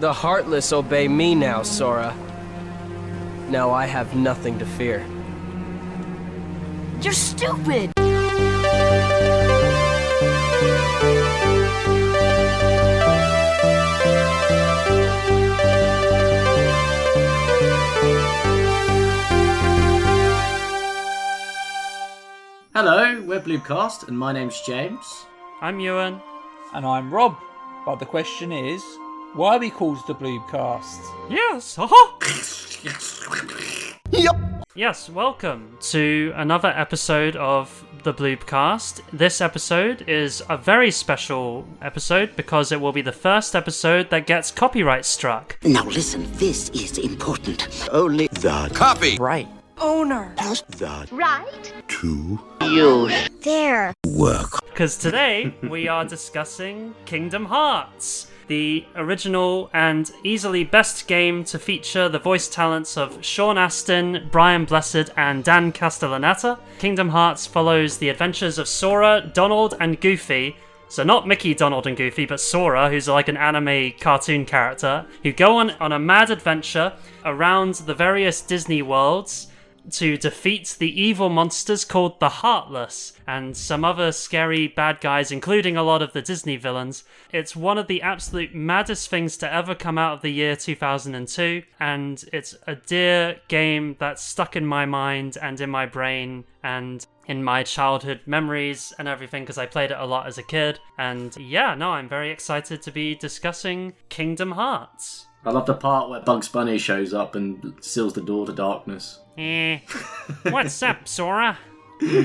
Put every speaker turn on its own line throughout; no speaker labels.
The Heartless obey me now, Sora. Now I have nothing to fear.
You're stupid!
Hello, we're Bloobcast, and my name's James.
I'm Ewan.
And I'm Rob. But the question is, why are we called the Bloobcast?
Yes, uh-huh. haha! Yes, yep. Yes, welcome to another episode of the Bloobcast. This episode is a very special episode because it will be the first episode that gets copyright struck.
Now listen, this is important. Only the
Copy.
Right.
Owner.
has the
Right?
to
There.
work.
Because today we are discussing Kingdom Hearts, the original and easily best game to feature the voice talents of Sean Astin, Brian Blessed, and Dan Castellaneta. Kingdom Hearts follows the adventures of Sora, Donald, and Goofy. So not Mickey, Donald, and Goofy, but Sora, who's like an anime cartoon character, who go on on a mad adventure around the various Disney worlds to defeat the evil monsters called the Heartless and some other scary bad guys, including a lot of the Disney villains. It's one of the absolute maddest things to ever come out of the year 2002, and it's a dear game that's stuck in my mind and in my brain and in my childhood memories and everything because I played it a lot as a kid. And yeah, no, I'm very excited to be discussing Kingdom Hearts.
I love the part where Bugs Bunny shows up and seals the door to darkness.
Eh, what's up, Sora?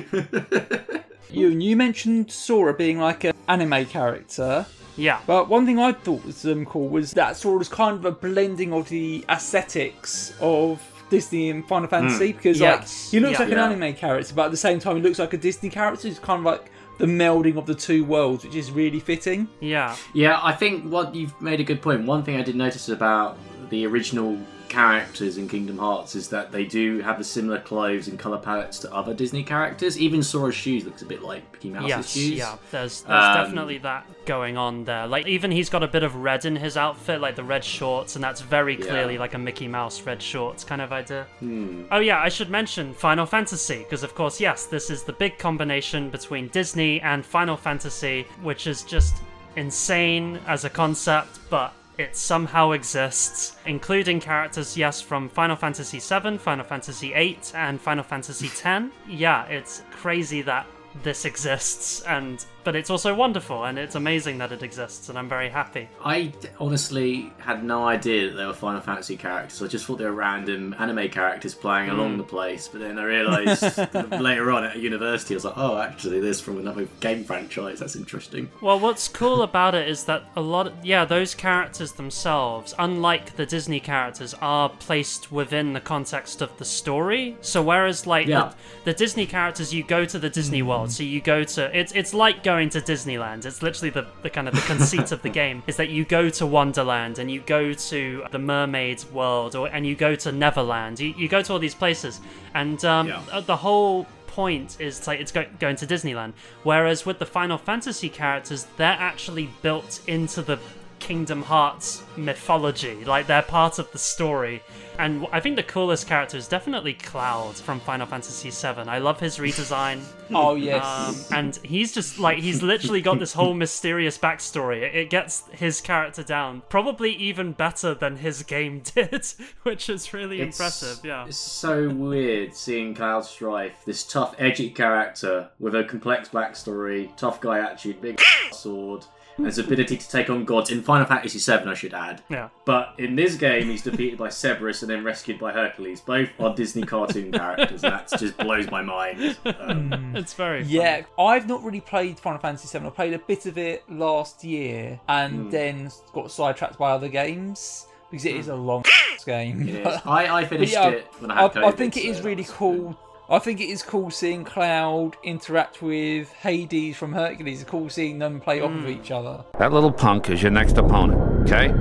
You you mentioned Sora being like an anime character,
Yeah.
but one thing I thought was um, cool was that Sora was kind of a blending of the aesthetics of Disney and Final Fantasy because
Yes.
like he looks
Yeah.
like an anime character, but at the same time he looks like a Disney character. It's kind of like the melding of the two worlds, which is really fitting.
Yeah.
Yeah, I think what you've made a good point. One thing I did notice about the original characters in Kingdom Hearts is that they do have the similar clothes and color palettes to other Disney characters. Even Sora's shoes looks a bit like Mickey Mouse's
Yes,
shoes.
yeah. There's there's
Um,
definitely that going on there. Like even he's got a bit of red in his outfit, like the red shorts, and that's very
Yeah.
clearly like a Mickey Mouse red shorts kind of idea.
Hmm.
Oh yeah, I should mention Final Fantasy because of course, yes, this is the big combination between Disney and Final Fantasy, which is just insane as a concept, but it somehow exists, including characters, yes, from Final Fantasy VII, Final Fantasy VIII, and Final Fantasy X. Yeah, it's crazy that this exists, and but it's also wonderful, and it's amazing that it exists, and I'm very happy.
I honestly had no idea that they were Final Fantasy characters. I just thought they were random anime characters playing
Hmm.
along the place. But then I realised later on at university, I was like, oh, actually, this from another game franchise. That's interesting.
Well, what's cool about it is that a lot, of, yeah, those characters themselves, unlike the Disney characters, are placed within the context of the story. So whereas like
Yeah.
the, the Disney characters, you go to the Disney World, so you go to it's it's like going to Disneyland. It's literally the, the kind of the conceit of the game is that you go to Wonderland and you go to the Mermaid World, or and you go to Neverland. You you go to all these places, and um,
Yeah.
uh, the whole point is like it's go- going to Disneyland. Whereas with the Final Fantasy characters, they're actually built into the Kingdom Hearts mythology. Like they're part of the story. And I think the coolest character is definitely Cloud from Final Fantasy VII. I love his redesign.
Oh yes.
Um, and he's just like he's literally got this whole mysterious backstory. It, it gets his character down probably even better than his game did, which is really
It's-
impressive. Yeah.
It's so weird seeing Cloud Strife, this tough, edgy character with a complex backstory, tough guy attitude, big sword, and his ability to take on gods. In Final Fantasy VII, I should add.
Yeah.
But in this game, he's defeated by Cerberus and then rescued by Hercules. Both are Disney cartoon characters, and that just blows my mind. Um, hmm.
It's very fun.
Yeah, I've not really played Final Fantasy VII. I played a bit of it last year and hmm. then got sidetracked by other games because it is hmm. a long game.
it is. I, I finished
yeah,
it when I had COVID.
I think it is
so
really
that's
cool. I think it is cool seeing Cloud interact with Hades from Hercules. It's cool seeing them play off of hmm. each other.
That little punk is your next opponent, okay?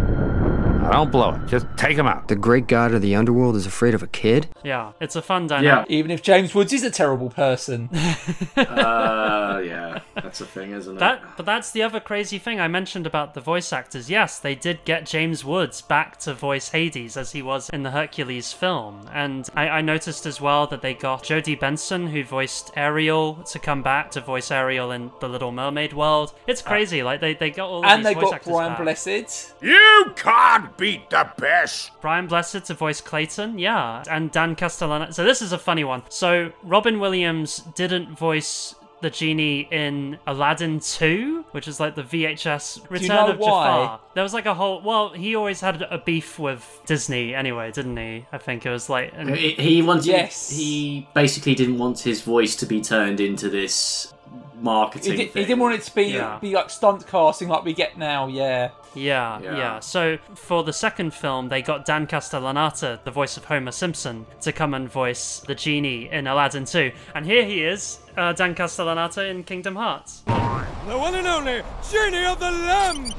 Don't blow it. Just take him out.
The great god of the underworld is afraid of a kid?
Yeah, it's a fun dynamic. Yeah.
Even if James Woods is a terrible person.
uh, yeah, that's a thing, isn't it?
That, but that's the other crazy thing I mentioned about the voice actors. Yes, they did get James Woods back to voice Hades as he was in the Hercules film, and I, I noticed as well that they got Jodie Benson, who voiced Ariel, to come back to voice Ariel in the Little Mermaid world. It's crazy. like they, they got all of
and
these
they
voice
got
actors
Brian
back.
Blessed.
You can't beat the best.
Brian Blessed to voice Clayton, yeah, and Dan Castellaneta. So this is a funny one. So Robin Williams didn't voice the genie in Aladdin 2, which is like the VHS Return
know
of
why?
Jafar. There was like a whole. Well, he always had a beef with Disney anyway, didn't he? I think it was like. and-
He, he wanted.
Yes.
He basically didn't want his voice to be turned into this marketing
He, did, he
thing.
didn't want it to be
Yeah.
be like stunt casting like we get now. Yeah.
Yeah,
Yeah.
yeah, So for the second film, they got Dan Castellaneta, the voice of Homer Simpson, to come and voice the genie in Aladdin 2. And here he is, uh, Dan Castellaneta in Kingdom Hearts.
The one and only Genie of the Lamp!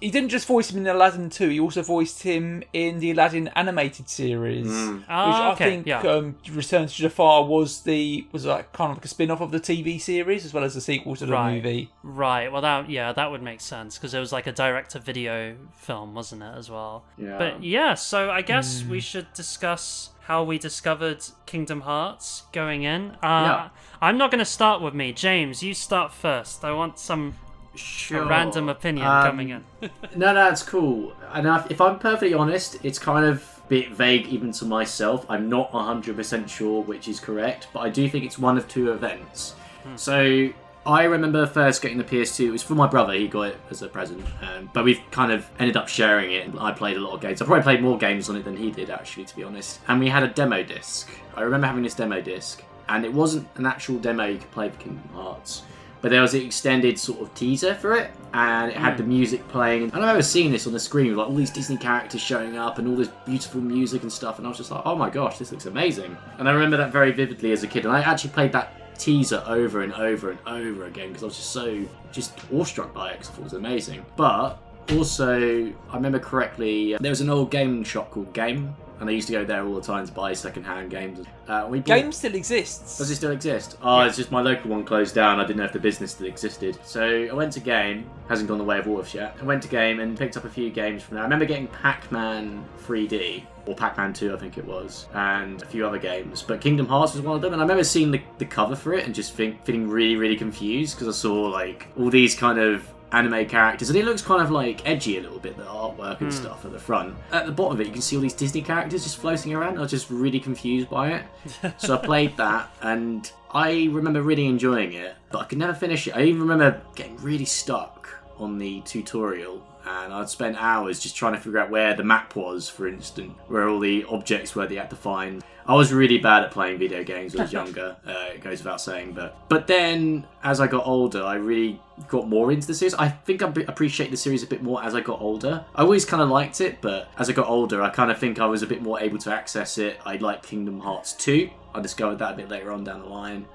He didn't just voice him in Aladdin 2, he also voiced him in the Aladdin animated series. Which
Ah,
I
okay,
think
yeah.
um, Return to Jafar was the was like kind of like a spin off of the TV series as well as the sequel to the
Right.
movie.
Right. Well, that yeah, that would make sense because it was like a direct-to-video film, wasn't it, as well?
Yeah.
But yeah, so I guess we should discuss how we discovered Kingdom Hearts going in. Uh,
Yeah.
I'm not going to start with me, James. You start first. I want some
Sure.
random opinion
Um,
coming in.
No, no, it's cool. And if I'm perfectly honest, it's kind of a bit vague even to myself. I'm not 100% sure which is correct, but I do think it's one of two events. So I remember first getting the PS2. It was for my brother. He got it as a present, um, but we've kind of ended up sharing it. I played a lot of games. I probably played more games on it than he did, actually, to be honest. And we had a demo disc. I remember having this demo disc, and it wasn't an actual demo you could play for Kingdom Hearts. But there was an extended sort of teaser for it, and it had the music playing. And I remember seeing this on the screen with like all these Disney characters showing up and all this beautiful music and stuff, and I was just like, oh my gosh, this looks amazing. And I remember that very vividly as a kid, and I actually played that teaser over and over and over again because I was just so just awestruck by it because I thought it was amazing. But also, I remember correctly, uh, there was an old game shop called Game, and I used to go there all the time to buy second-hand games. Uh, we bought-
Game still exists.
does it still exist? Oh, it's just my local one closed down. I didn't know if the business still existed. So I went to Game, hasn't gone the way of Woolies yet. I went to Game and picked up a few games from there. I remember getting Pac Man 3D, or Pac Man 2, I think it was, and a few other games. But Kingdom Hearts was one of them. And I remember seeing the, the cover for it and just think, feeling really, really confused because I saw like all these kind of anime characters and it looks kind of like edgy a little bit the artwork and hmm. stuff at the front. At the bottom of it you can see all these disney characters just floating around. I was just really confused by it. So i played that and i remember really enjoying it but i could never finish it. I even remember getting really stuck on the tutorial and I'd spend hours just trying to figure out where the map was, for instance, where all the objects were that you had to find. I was really bad at playing video games when I was younger. Uh, it goes without saying, but but then as I got older, I really got more into the series. I think I appreciate the series a bit more as I got older. I always kind of liked it, but as I got older, I kind of think I was a bit more able to access it. I like Kingdom Hearts 2. I discovered that a bit later on down the line.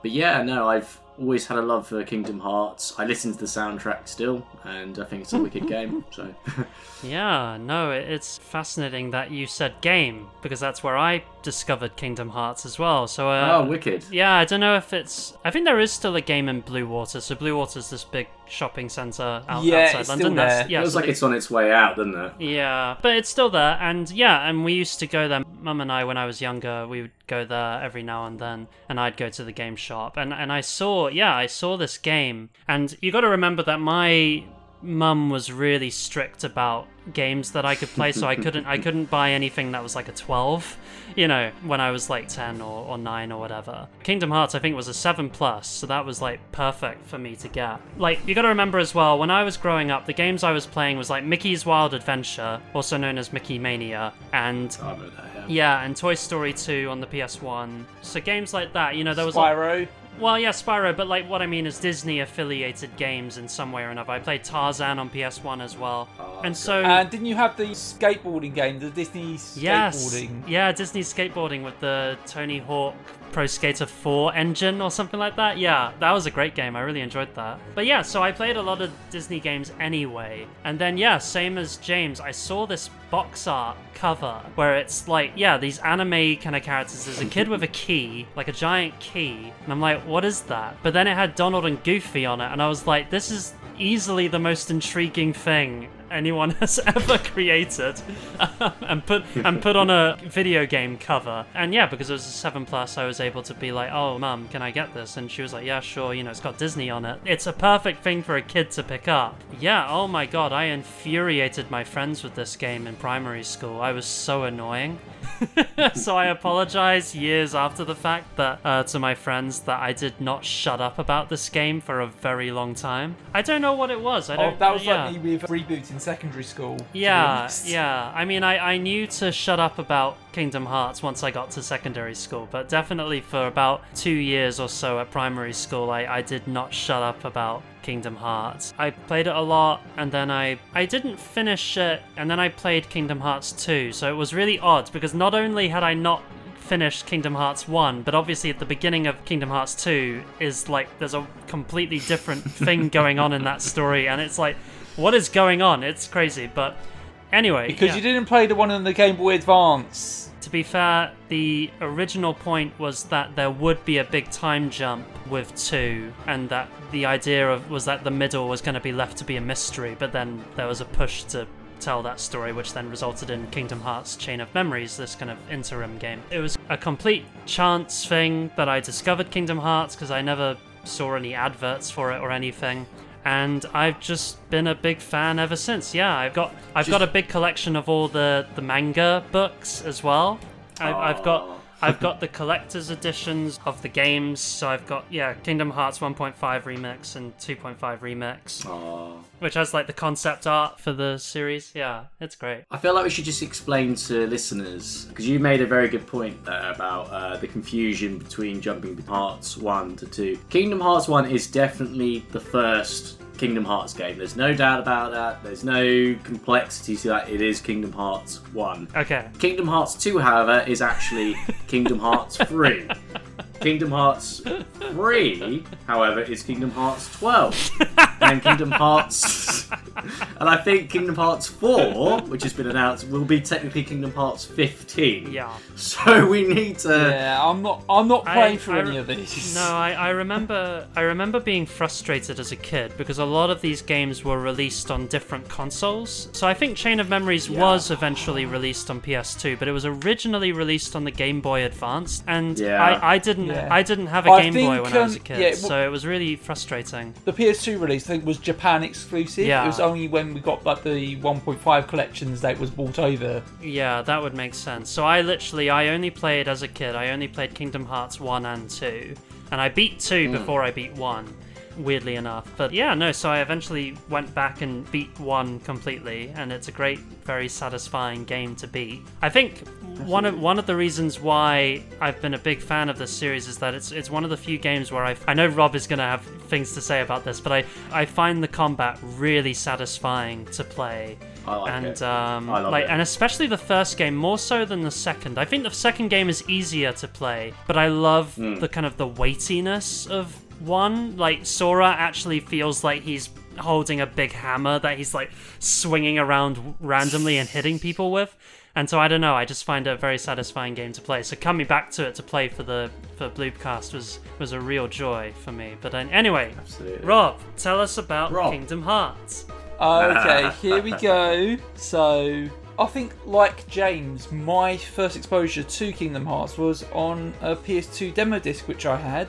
But yeah, no, I've always had a love for Kingdom Hearts. I listen to the soundtrack still, and I think it's a wicked game. So
Yeah, no, it's fascinating that you said game because that's where I discovered Kingdom Hearts as well. So, uh,
oh, wicked.
yeah, I don't know if it's. I think there is still a game in Bluewater. So Bluewater's this big shopping centre out,
Yeah,
outside
it's
London.
still
That's-
there.
yeah,
Feels
so
like
they-
it's on its way out, doesn't it?
Yeah, but it's still there, and yeah, and we used to go there. Mum and I, when I was younger, we would go there every now and then, and I'd go to the game shop, and and I saw, yeah, I saw this game, and you got to remember that my mum was really strict about games that I could play, so I couldn't I couldn't buy anything that was like a twelve, you know, when I was like ten or, or nine or whatever. Kingdom Hearts, I think, was a seven plus, so that was like perfect for me to get. Like you got to remember as well, when I was growing up, the games I was playing was like Mickey's Wild Adventure, also known as Mickey Mania, and
I remember that, yeah.
and Toy Story 2 on the PS1. So games like that, you know, there was a-
Spyro.
Well, yeah, Spyro, but like what I mean is Disney affiliated games in some way or another. I played Tarzan on PS1 as well.
Oh,
and so
And didn't you have the skateboarding game, the Disney skateboarding? Yes.
Yeah, Disney skateboarding with the Tony Hawk Pro Skater 4 engine or something like that. Yeah, that was a great game. I really enjoyed that. But yeah, so I played a lot of Disney games anyway. And then, yeah, same as James, I saw this box art cover where it's like, yeah, these anime kind of characters. There's a kid with a key, like a giant key. And I'm like, what is that? But then it had Donald and Goofy on it. And I was like, this is easily the most intriguing thing anyone has ever created and put and put on a video game cover. And yeah because it was a 7 plus i was able to be like oh mum can i get this? And she was like yeah sure you know it's got disney on it. It's a perfect thing for a kid to pick up. Yeah oh my god i infuriated my friends with this game in primary school. I was so annoying so I apologize years after the fact that uh, to my friends that I did not shut up about this game for a very long time. I don't know what it was. I
Oh,
don't.
that was
yeah.
like me with reboot in secondary school.
Yeah, yeah. I mean, I, I knew to shut up about Kingdom Hearts once I got to secondary school, but definitely for about two years or so at primary school, I, I did not shut up about Kingdom Hearts. I played it a lot, and then I I didn't finish it, and then I played Kingdom Hearts 2, so it was really odd because not only had I not finished Kingdom Hearts 1, but obviously at the beginning of Kingdom Hearts 2 is like there's a completely different thing going on in that story, and it's like, what is going on? It's crazy, but anyway.
Because
yeah.
you didn't play the one on the Game Boy Advance.
To be fair, the original point was that there would be a big time jump with 2, and that the idea of was that the middle was going to be left to be a mystery, but then there was a push to tell that story, which then resulted in Kingdom Hearts Chain of Memories, this kind of interim game. It was a complete chance thing that I discovered Kingdom Hearts because I never saw any adverts for it or anything. And I've just been a big fan ever since. Yeah, I've got I've got a big collection of all the, the manga books as well. I, I've got I've got the collector's editions of the games. So I've got yeah Kingdom Hearts 1.5 remix and 2.5 remix,
Aw.
which has like the concept art for the series. Yeah, it's great.
I feel like we should just explain to listeners because you made a very good point there about uh, the confusion between jumping parts one to two. Kingdom Hearts one is definitely the first Kingdom Hearts game. There's no doubt about that. There's no complexity to that. It is Kingdom Hearts one.
Okay.
Kingdom Hearts 2, however, is actually Kingdom Hearts 3. Kingdom Hearts 3, however, is Kingdom Hearts 12. And Kingdom Hearts. And I think Kingdom Hearts 4, which has been announced, will be technically Kingdom Hearts 15.
Yeah.
So we need to.
Yeah, I'm not. I'm not playing
I-
through
I
any of these.
No, I, I remember I remember being frustrated as a kid because a lot of these games were released on different consoles. So I think Chain of Memories was eventually released on PS2, but it was originally released on the Game Boy Advance, and
Yeah.
I, I didn't
Yeah.
I didn't have a Game Boy
think,
when I was a
um,
kid,
yeah, well-
so it was really frustrating.
The PS2 release, I think, was Japan exclusive.
Yeah.
It was only when we got like the 1.5 collections that was bought over.
Yeah, that would make sense. So I literally I only played as a kid. I only played Kingdom Hearts 1 and 2. And I beat 2 hmm. before I beat 1, weirdly enough. But yeah, no, so I eventually went back and beat 1 completely and it's a great very satisfying game to beat. I think one of one of the reasons why I've been a big fan of this series is that it's it's one of the few games where I I know Rob is going to have things to say about this, but I I find the combat really satisfying to play
I like
and
it.
um,
I
like
it.
and especially the first game more so than the second. I think the second game is easier to play, but I love
Hmm.
the kind of the weightiness of one. Like Sora actually feels like he's holding a big hammer that he's like swinging around randomly and hitting people with. And so I don't know. I just find it a very satisfying game to play. So coming back to it to play for the for Bloopcast was was a real joy for me. But uh, anyway,
Absolutely.
Rob, tell us about
Rob.
Kingdom Hearts.
Okay, here we go. So, I think, like James, my first exposure to Kingdom Hearts was on a PS2 demo disc which I had.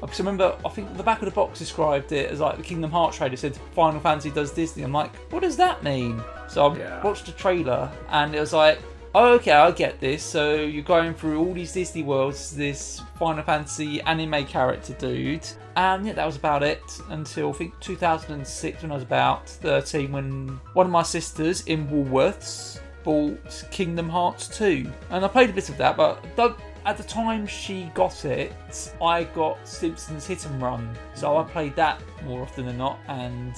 Because I remember, I think the back of the box described it as like the Kingdom Hearts trailer said Final Fantasy does Disney. I'm like, what does that mean? So I
Yeah.
watched the trailer and it was like, oh, okay, I get this. So you're going through all these Disney worlds, this Final Fantasy anime character dude. And yeah, that was about it until I think 2006 when I was about 13 when one of my sisters in Woolworths bought Kingdom Hearts 2. And I played a bit of that, but don't- at the time she got it, I got Simpsons Hit and Run. So I played that more often than not. And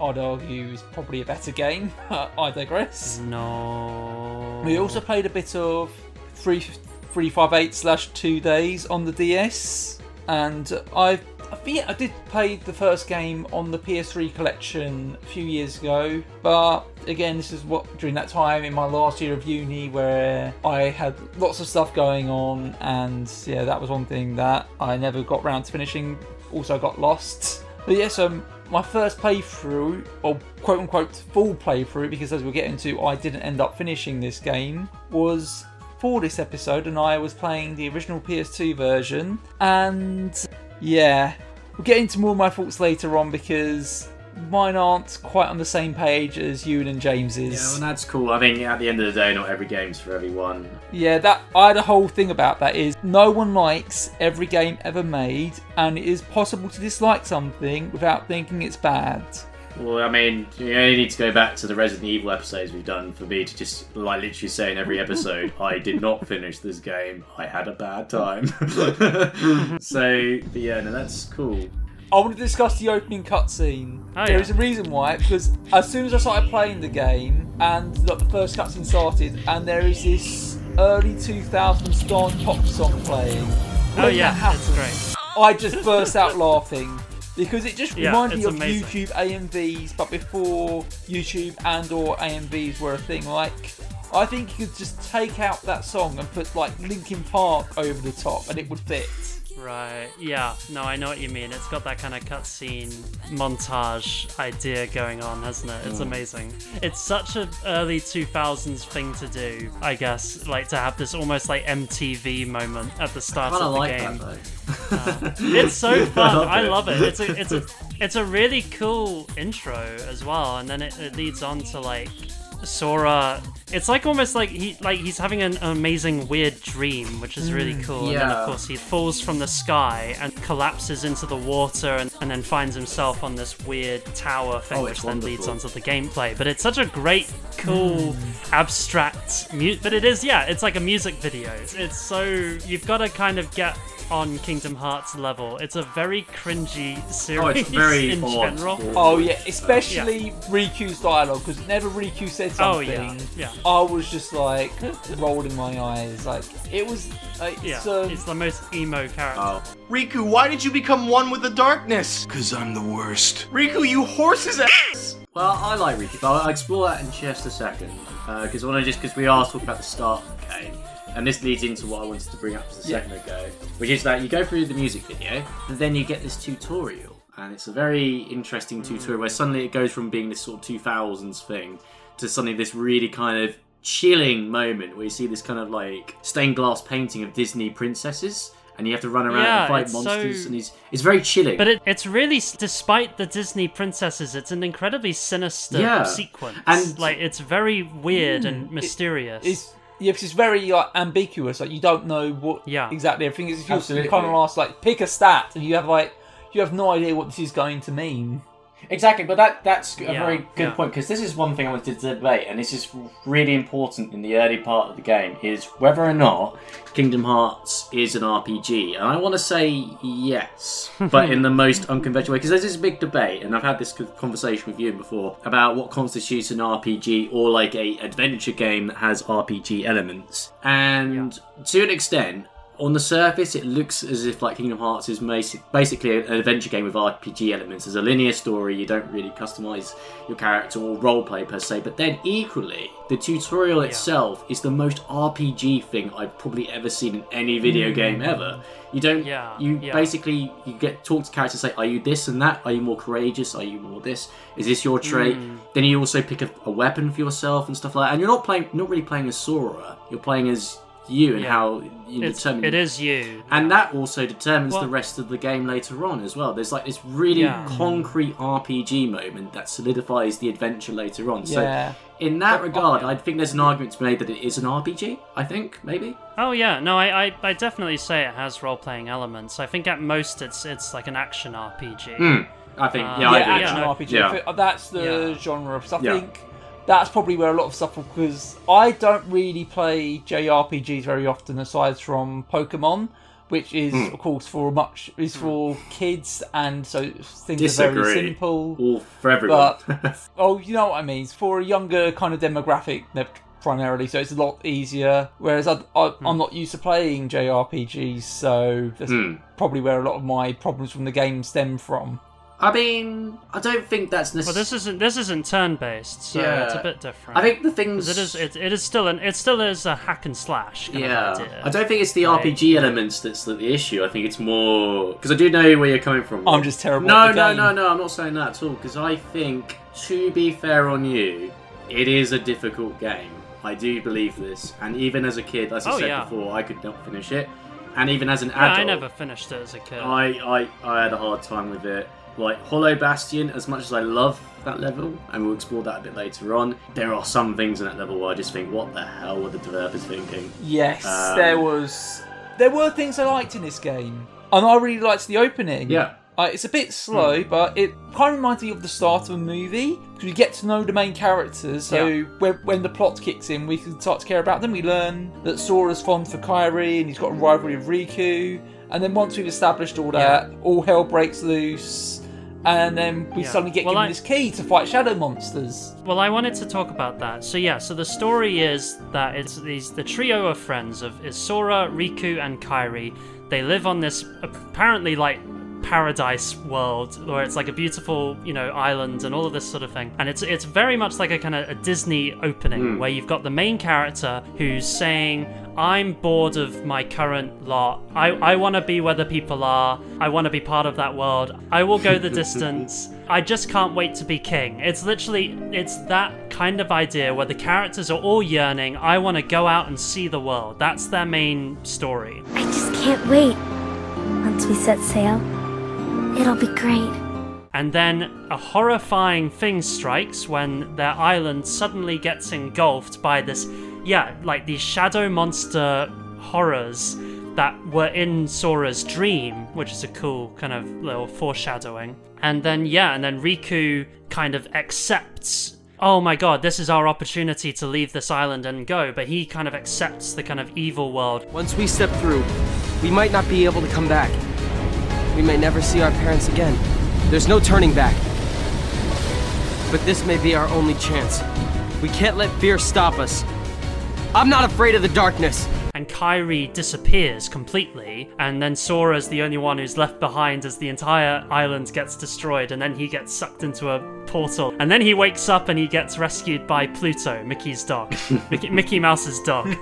I'd argue is probably a better game. I digress.
No.
We also played a bit of 3 358 slash 2 days on the DS, and I've I think I did play the first game on the PS3 collection a few years ago, but again, this is what during that time in my last year of uni where I had lots of stuff going on, and yeah, that was one thing that I never got round to finishing. Also, got lost. But yes, um, my first playthrough, or quote unquote full playthrough, because as we'll get into, I didn't end up finishing this game, was for this episode, and I was playing the original PS2 version, and yeah, we'll get into more of my thoughts later on because mine aren't quite on the same page as Ewan and James's.
Yeah, well, that's cool. I think at the end of the day, not every game's for everyone.
Yeah, that I had a whole thing about that is no one likes every game ever made, and it is possible to dislike something without thinking it's bad.
Well, I mean, you only need to go back to the Resident Evil episodes we've done for me to just, like, literally say in every episode, I did not finish this game. I had a bad time. so, but yeah, no, that's cool.
I want to discuss the opening cutscene.
Oh, yeah.
is a reason why, because as soon as I started playing the game and like, the first cutscene started, and there is this early 2000s dawn pop song playing.
Oh yeah,
that
it's
happens,
great.
I just burst out laughing because it just
Yeah,
reminded me of
amazing.
YouTube AMVs, but before YouTube and or AMVs were a thing. Like, I think you could just take out that song and put like Linkin Park over the top, and it would fit.
Right. Yeah. No, I know what you mean. It's got that kind of cutscene montage idea going on, hasn't it? It's hmm. amazing. It's such an early 2000s thing to do, I guess. Like to have this almost like MTV moment at the start
I
of the
like
game.
that, though.
Uh, it's so fun.
love
I
it.
love it. It's a it's a it's a really cool intro as well, and then it, it leads on to like Sora. It's like almost like he like he's having an amazing weird dream, which is really hmm. cool. Yeah. And then of course he falls from the sky and collapses into the water, and, and then finds himself on this weird tower thing,
Oh,
which
it's
then leads
wonderful.
onto the gameplay. But it's such a great, cool, hmm. abstract mute. But it is, yeah, it's like a music video. It's, it's so you've got to kind of get on Kingdom Hearts level. It's a very cringy series
Oh, it's very
in
odd.
general.
Oh yeah, especially Riku's dialogue because never Riku said something.
Oh,
something,
yeah, yeah.
I was just like rolling my eyes. Like it was, like,
Yeah,
it's, um,
it's the most emo character.
Oh.
Riku, why did you become one with the darkness?
Cause I'm the worst.
Riku, you horse's ass!
Well, I like Riku, but I'll explore that in just a second. Because I want to just, because we are talking about the start of the game, and this leads into what I wanted to bring up just a
Yeah.
second ago, which is that you go through the music video, and then you get this tutorial. And it's a very interesting tutorial where suddenly it goes from being this sort of 2000s thing to suddenly this really kind of chilling moment where you see this kind of like stained glass painting of Disney princesses. And you have to run around
Yeah,
and fight monsters,
so-
and it's, it's very chilling.
But it, it's really, despite the Disney princesses, it's an incredibly sinister
Yeah.
sequence.
And-
like it's very weird and hmm. mysterious.
it's yeah, because it's very like ambiguous. Like you don't know what
Yeah.
exactly everything is. If you
Absolutely.
kind of ask like pick a stat, and you have like you have no idea what this is going to mean.
Exactly, but that that's a
Yeah,
very good
yeah.
point because this is one thing I wanted to debate, and this is really important in the early part of the game is whether or not Kingdom Hearts is an RPG, and I want to say yes, but in the most unconventional way because there's this big debate, and I've had this conversation with you before about what constitutes an RPG or like a adventure game that has RPG elements, and to an extent on the surface, it looks as if like Kingdom Hearts is basically an adventure game with RPG elements. There's a linear story. You don't really customize your character or roleplay per se. But then equally, the tutorial itself is the most RPG thing I've probably ever seen in any video mm. game ever. You don't.
Yeah,
You
yeah.
basically you get talk to characters say, "Are you this and that? Are you more courageous? Are you more this? Is this your trait?" Mm. Then you also pick a, a weapon for yourself and stuff like that. And you're not playing, not really playing as Sora. You're playing as you and
Yeah.
how you
it's,
determine
it is you.
and that also determines
Well-
the rest of the game later on as well. There's like this really
Yeah.
concrete RPG moment that solidifies the adventure later on. So
Yeah.
in that
But-
regard, I think there's an argument to be made that it is an RPG. I think maybe.
Oh yeah, no, I, I, I definitely say it has role playing elements. I think at most it's it's like an action RPG.
Hmm. I think
Uh,
yeah, I
yeah,
agree.
action
no-
RPG.
Yeah.
That's the
Yeah.
genre. So I
Yeah.
think that's probably where a lot of stuff because I don't really play JRPGs very often aside from Pokemon. which is
Hmm.
of course for much is for kids, and so things are very simple.
All for everyone.
But oh, you know what I mean. It's for a younger kind of demographic primarily, so it's a lot easier. Whereas I, I, I'm not used to playing JRPGs, so that's
Hmm.
probably where a lot of my problems from the game stem from.
I mean, I don't think that's
Well,
necessary.
this isn't this isn't turn based, so
Yeah.
it's a bit different.
I think the things
it is it, it is still an it still is a hack and slash kind
yeah,
of idea.
I don't think it's the
Right.
RPG elements that's the, the issue. I think it's more because I do know where you're coming from.
I'm just terrible
No,
at the
no, no, no. I'm not saying that at all. Because I think, to be fair on you, it is a difficult game. I do believe this, and even as a kid, as I
Oh,
said
yeah.
before, I could not finish it, and even as an
Yeah,
adult,
I never finished it as a kid.
I, I, I had a hard time with it. Like Hollow Bastion, as much as I love that level, and we'll explore that a bit later on, there are some things in that level where I just think, what the hell were the developers thinking?
Yes,
Um,
there was. There were things I liked in this game, and I really liked the opening.
Yeah.
Uh, it's a bit slow, but it kind of reminds me of the start of a movie because we get to know the main characters. So
Yeah.
when, when the plot kicks in, we can start to care about them. We learn that Sora's fond for Kairi and he's got a rivalry with Riku. And then once we've established all that, all hell breaks loose. And then we
Yeah.
suddenly get
Well,
given
I-
this key to fight shadow monsters.
Well, I wanted to talk about that. So yeah, so the story is that it's these the trio of friends of Isora, Riku, and Kairi. They live on this apparently like paradise world where it's like a beautiful you know island and all of this sort of thing and it's it's very much like a kind of a disney opening hmm. where you've got the main character who's saying i'm bored of my current lot i i want to be where the people are i want to be part of that world i will go the distance I just can't wait to be king. It's literally it's that kind of idea where the characters are all yearning, I want to go out and see the world. That's their main story.
I just can't wait. Once we set sail, it'll be great.
And then a horrifying thing strikes when their island suddenly gets engulfed by this yeah, like these shadow monster horrors that were in Sora's dream, which is a cool kind of little foreshadowing. And then, yeah, and then Riku kind of accepts, oh my god, this is our opportunity to leave this island and go, but he kind of accepts the kind of evil world.
Once we step through, we might not be able to come back. We may never see our parents again. There's no turning back. But this may be our only chance. We can't let fear stop us. I'm not afraid of the darkness.
and Kairi disappears completely, and then Sora's the only one who's left behind as the entire island gets destroyed, and then he gets sucked into a portal, and then he wakes up and he gets rescued by Pluto, Mickey's dog, Mickey, Mickey Mouse's dog.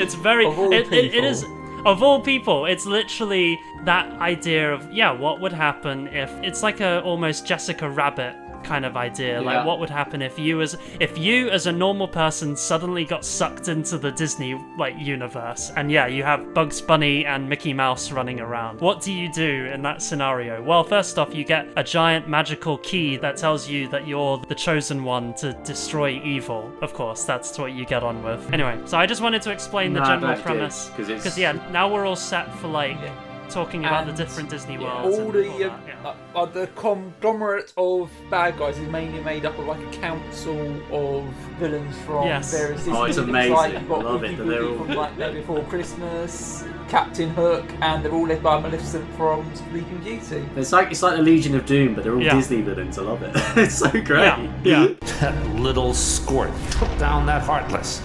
it's very, it, it, it is. Of all people, it's literally that idea of yeah, what would happen if it's like a almost Jessica Rabbit kind of idea.
Yeah.
Like what would happen if you as if you as a normal person suddenly got sucked into the Disney like universe and yeah, you have Bugs Bunny and Mickey Mouse running around. What do you do in that scenario? Well, first off, you get a giant magical key that tells you that you're the chosen one to destroy evil. Of course, that's what you get on with. Anyway, so I just wanted to explain the general premise because yeah, now we're all set for like
Yeah.
Talking about
And,
the different Disney
yeah,
worlds.
all
and
the
all
uh,
that, yeah.
uh, uh, the conglomerate of bad guys is mainly made up of like a council of villains from
Yes.
various Disney
Oh, it's amazing.
Like,
I love it that they're all-
from Nightmare Before Christmas, Captain Hook, and they're all led by Maleficent from Sleeping Beauty.
It's like it's like the Legion of Doom, but they're all
Yeah.
Disney villains. I love it. it's so great.
yeah, yeah.
That little squirt took down that Heartless.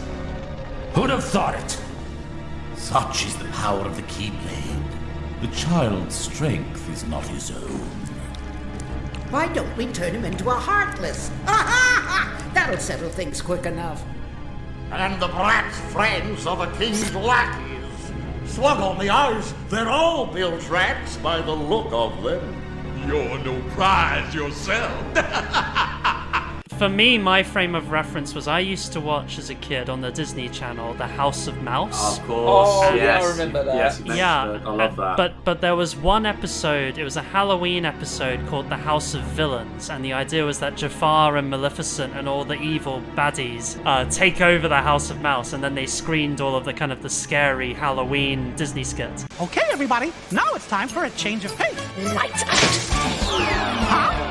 Who'd have thought it?
Such is the power of the Keyblade. The child's strength is not his own.
Why don't we turn him into a heartless? Ha ha ha! That'll settle things quick enough.
And the brat's friends are the king's lackeys. Slug on the eyes, they're all bilge rats by the look of them.
You're no prize yourself.
For me, my frame of reference was I used to watch as a kid on the Disney Channel The House of Mouse.
Of course.
Oh, yeah, I
yes.
remember that.
Yes, you
yeah,
it. I love that.
But but there was one episode. It was a Halloween episode called The House of Villains, and the idea was that Jafar and Maleficent and all the evil baddies uh, take over the House of Mouse, and then they screened all of the kind of the scary Halloween Disney skits.
Okay, everybody, now it's time for a change of pace.
Lights out.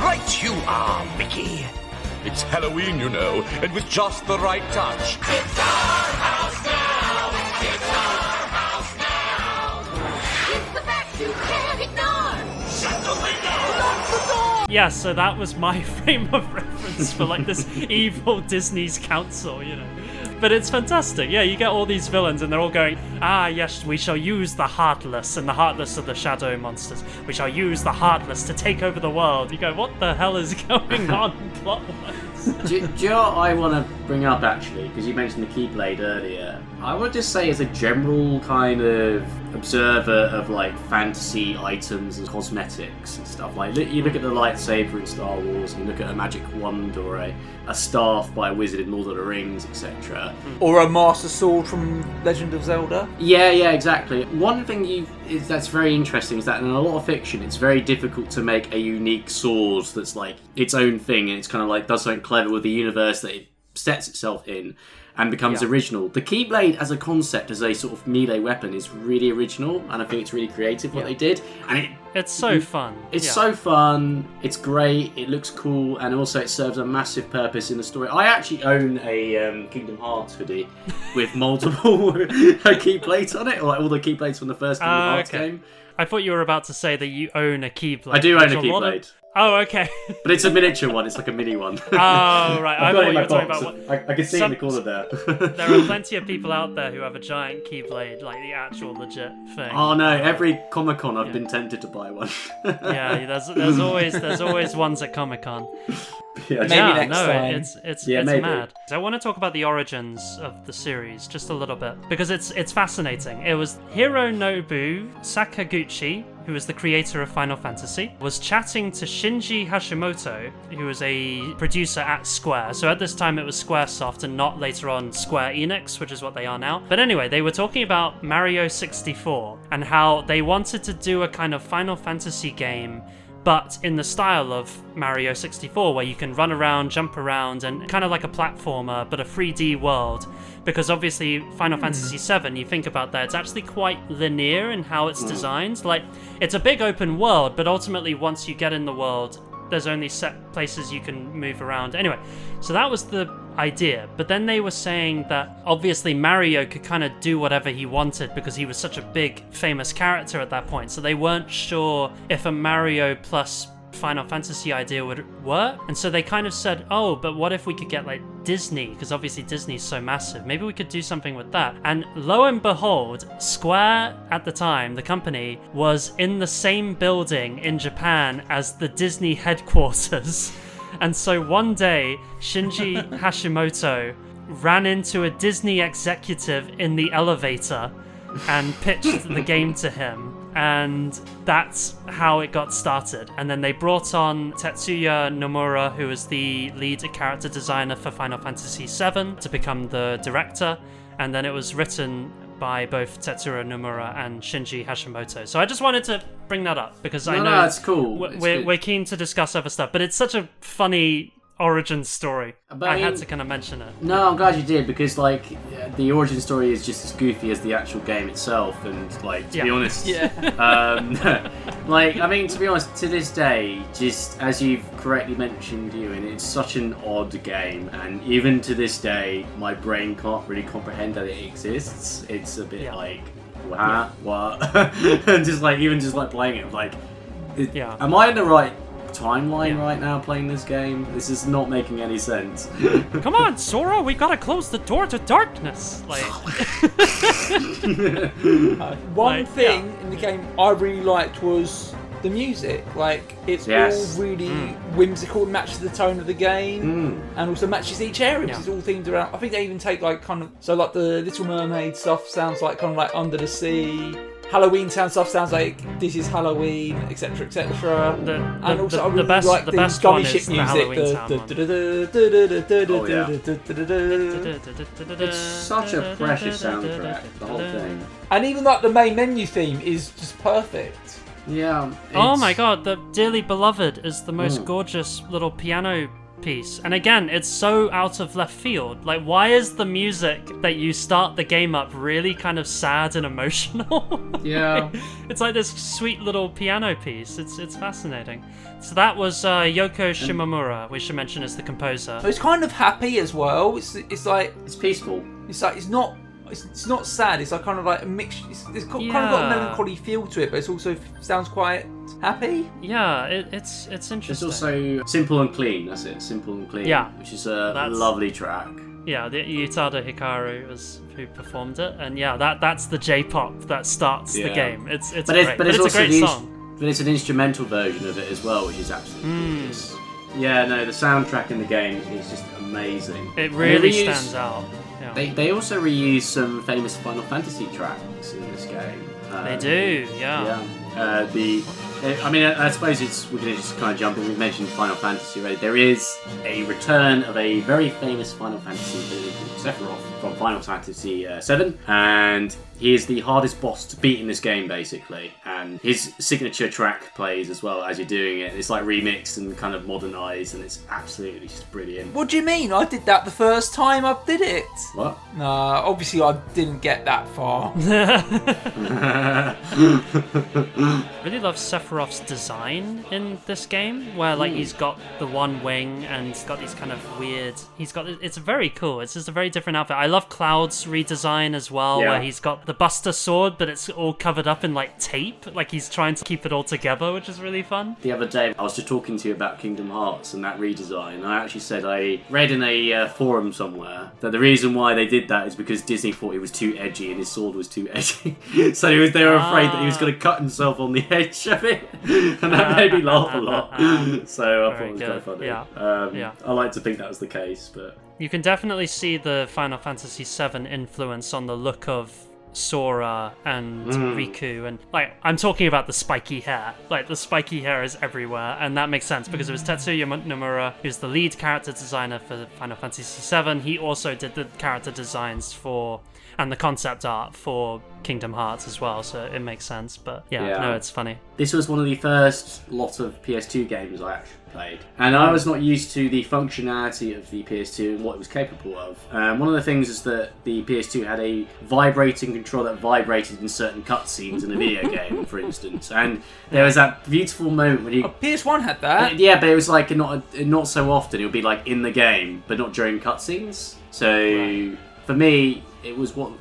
Right you are, Mickey.
It's Halloween, you know, and with just the right touch.
It's our house now! It's our house now! It's the
fact you can't ignore!
Shut the window! Lock the door!
Yeah, so that was my frame of reference for like this evil Disney's council, you know. But it's fantastic. Yeah, you get all these villains and they're all going, ah, yes, we shall use the Heartless, and the Heartless are the shadow monsters. We shall use the Heartless to take over the world. You go, what the hell is going on plot wise?
do, do you know I want to bring up actually? Because you mentioned the Keyblade earlier. I would just say, as a general kind of observer of like fantasy items and cosmetics and stuff, like you look at the lightsaber in Star Wars, and you look at a magic wand or a, a staff by a wizard in Lord of the Rings, etc. Mm.
Or a Master Sword from Legend of Zelda.
Yeah, yeah, exactly. One thing you is that's very interesting is that in a lot of fiction, it's very difficult to make a unique sword that's like its own thing, and it's kind of like does something clever with the universe that it sets itself in and becomes
Yeah.
original. The Keyblade as a concept, as a sort of melee weapon, is really original, and I think it's really creative what
Yeah.
they did. And it
It's so fun.
it's
Yeah.
so fun. It's great. It looks cool, and also it serves a massive purpose in the story. I actually own a um, Kingdom Hearts hoodie with multiple Keyblades on it, or like all the Keyblades from the first Kingdom
Ah,
Hearts
okay.
game.
I thought you were about to say that you own a Keyblade.
I do own a Keyblade.
Oh, okay.
But it's a miniature one. It's like a mini one.
Oh, right. I thought you were talking about what-
I, I can see it in the
Some-
corner there.
there are plenty of people out there who have a giant Keyblade, like the actual legit thing.
oh no! Every Comic Con, I've been tempted to buy one.
yeah, there's there's always there's always ones at Comic Con.
Yeah,
Maybe
yeah,
next
no,
time.
it's it's
Yeah,
it's
maybe.
mad. So I want to talk about the origins of the series just a little bit because it's it's fascinating. It was Hironobu Sakaguchi, who was the creator of Final Fantasy, was chatting to Shinji Hashimoto, who was a producer at Square. So at this time it was Squaresoft and not later on Square Enix, which is what they are now. But anyway, they were talking about Mario 64 and how they wanted to do a kind of Final Fantasy game but in the style of Mario 64, where you can run around, jump around, and kind of like a platformer, but a 3D world. Because obviously, Final hmm. Fantasy VII, you think about that, it's actually quite linear in how it's hmm. designed. Like, it's a big open world, but ultimately, once you get in the world, there's only set places you can move around. Anyway, so that was the idea. But then they were saying that obviously Mario could kind of do whatever he wanted because he was such a big, famous character at that point. So they weren't sure if a Mario plus Final Fantasy idea would work. And so they kind of said, oh, but what if we could get like Disney? Because obviously Disney's so massive. Maybe we could do something with that. And lo and behold, Square at the time, the company, was in the same building in Japan as the Disney headquarters. And so one day, Shinji Hashimoto ran into a Disney executive in the elevator and pitched the game to him. And that's how it got started. And then they brought on Tetsuya Nomura, who was the lead character designer for Final Fantasy VII, to become the director. And then it was written by both Tetsuya Nomura and Shinji Hashimoto. So I just wanted to bring that up because I know
no, it's cool.
We're,
It's
we're, we're keen to discuss other stuff, but it's such a funny origin story.
But
I
I
had to kind of mention it.
No, I'm glad you did because like the origin story is just as goofy as the actual game itself, and like to be honest,
Yeah.
um, like I mean to be honest, to this day, just as you've correctly mentioned, you, and it's such an odd game, and even to this day, my brain can't really comprehend that it exists. It's a bit
Yeah.
like, wow, what? and just like even just like playing it, like, it-
Yeah.
am I in the right? Timeline
Yeah.
right now playing this game this is not making any sense
Come on, Sora, we gotta close the door to darkness. Like,
One
Like,
thing in the game I really liked was the music. Like it's
Yes.
all really
Hmm.
whimsical and matches the tone of the game,
Mm.
and also matches each area.
Yeah.
Because it's all themed around. I think they even take like kind of so like the Little Mermaid stuff sounds like kind of like Under the Sea. Halloween sound stuff sounds like this is Halloween, etc., etc.
the,
And
the,
also,
the,
I really
the best,
like
the
the
best
gummy
one
ship
is the
music.
Halloween
the-
sound
the-
one.
Oh,
yeah.
It's such a precious soundtrack, the whole thing.
And even like the main menu theme is just perfect.
Yeah.
Oh my god, the Dearly Beloved is the most
Mm.
gorgeous little piano piece. And again, it's so out of left field. Like, why is the music that you start the game up really kind of sad and emotional?
Yeah.
it's like this sweet little piano piece. It's it's fascinating. So that was uh, Yoko Shimomura, we should mention as the composer.
But it's kind of happy as well. It's it's like
It's peaceful.
it's like it's not It's, it's not sad. It's like kind of like a mix. It's, it's got, kind of got a
Yeah.
melancholy feel to it, but it's also sounds quite happy.
Yeah, it, it's it's interesting.
It's
interesting.
also simple and clean. That's it. Simple and clean.
Yeah.
Which is a
That's-
lovely track.
yeah, the Utada Hikaru was who performed it, and yeah, that that's the J-pop that starts the
Yeah.
game. It's it's
but
great,
it's but it's,
a
also
great
the,
song.
But it's an instrumental version of it as well, which is absolutely
Hmm.
gorgeous. Yeah, no, the soundtrack in the game is just amazing.
It
And
really
reuse-
stands out.
They, they also reuse some famous Final Fantasy tracks in this game.
They
Um,
do, yeah.
Yeah. Uh, the, I mean, I, I suppose it's we're going to just kind of jump in. We mentioned Final Fantasy already. There is a return of a very famous Final Fantasy villain called Sephiroth from Final Fantasy uh, VII, and he is the hardest boss to beat in this game, basically. And his signature track plays as well as you're doing it. It's like remixed and kind of modernized, and it's absolutely just brilliant.
What do you mean? I did that the first time I did it.
What?
No, obviously I didn't get that far.
really love Sephiroth's design in this game, where like
Hmm.
he's got the one wing and he's got these kind of weird. He's got it's very cool. It's just a very different outfit. I love Cloud's redesign as well,
Yeah.
where he's got the Buster sword, but it's all covered up in like tape, like he's trying to keep it all together, which is really fun.
The other day, I was just talking to you about Kingdom Hearts and that redesign. I actually said I read in a uh, forum somewhere that the reason why they did that is because Disney thought he was too edgy and his sword was too edgy. so he was, they were afraid that he was going to cut himself on the edge of it, and that made me laugh a lot. so I thought it was
good.
quite funny.
Yeah.
Um,
Yeah.
I like to think that was the case, but
You can definitely see the Final Fantasy VII influence on the look of Sora and
Mm.
Riku, and like I'm talking about the spiky hair. Like the spiky hair is everywhere, and that makes sense because it was Tetsuya Nomura who's the lead character designer for Final Fantasy VII. He also did the character designs for and the concept art for Kingdom Hearts as well, so it makes sense. But yeah,
Yeah.
no, it's funny.
This was one of the first lot of PS2 games I actually played, and I was not used to the functionality of the PS2 and what it was capable of. Um, one of the things is that the PS2 had a vibrating control that vibrated in certain cutscenes in a video game, for instance, and there was that beautiful moment when you.
Oh, PS1 had that.
Yeah, but it was like not not so often. It would be like in the game, but not during cutscenes. So for me, it was what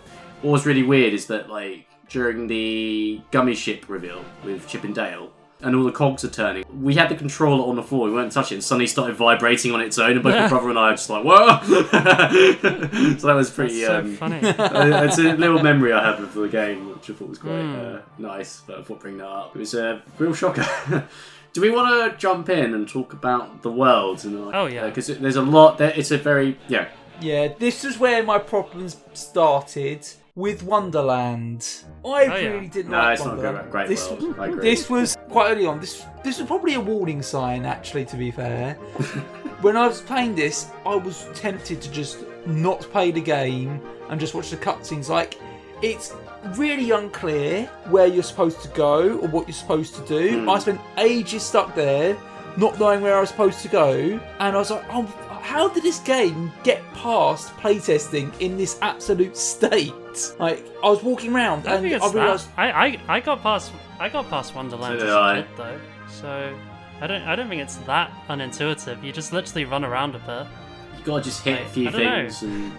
what was really weird is that like during the gummy ship reveal with Chip and Dale. And all the cogs are turning. We had the controller on the floor. We weren't touching it. And suddenly started vibrating on its own, and both my brother and I are just like, "Whoa!" so that was pretty.
That's so
um,
funny.
uh, it's a little memory I have of the game, which I thought was quite
Hmm.
uh, nice. But I thought bring that up. It was a real shocker. Do we want to jump in and talk about the world? And like,
Oh, yeah.
because there's a lot. There, it's a very yeah.
Yeah, this is where my problems started with Wonderland. I
Oh, yeah.
really didn't
No,
like
it's not a
Wonderland.
great- great
this,
world. I agree.
this was quite early on. This this was probably a warning sign, actually. To be fair, when I was playing this, I was tempted to just not play the game and just watch the cutscenes. Like, it's really unclear where you're supposed to go or what you're supposed to do.
Hmm.
I spent ages stuck there, not knowing where I was supposed to go, and I was like, oh. How did this game get past playtesting in this absolute state? Like, I was walking around
I
and I realised.
I, I I got past I got past Wonderland
So
as
did I.
a kid though, so I don't I don't think it's that unintuitive. You just literally run around a bit.
You gotta just hit a few
I don't know.
things and.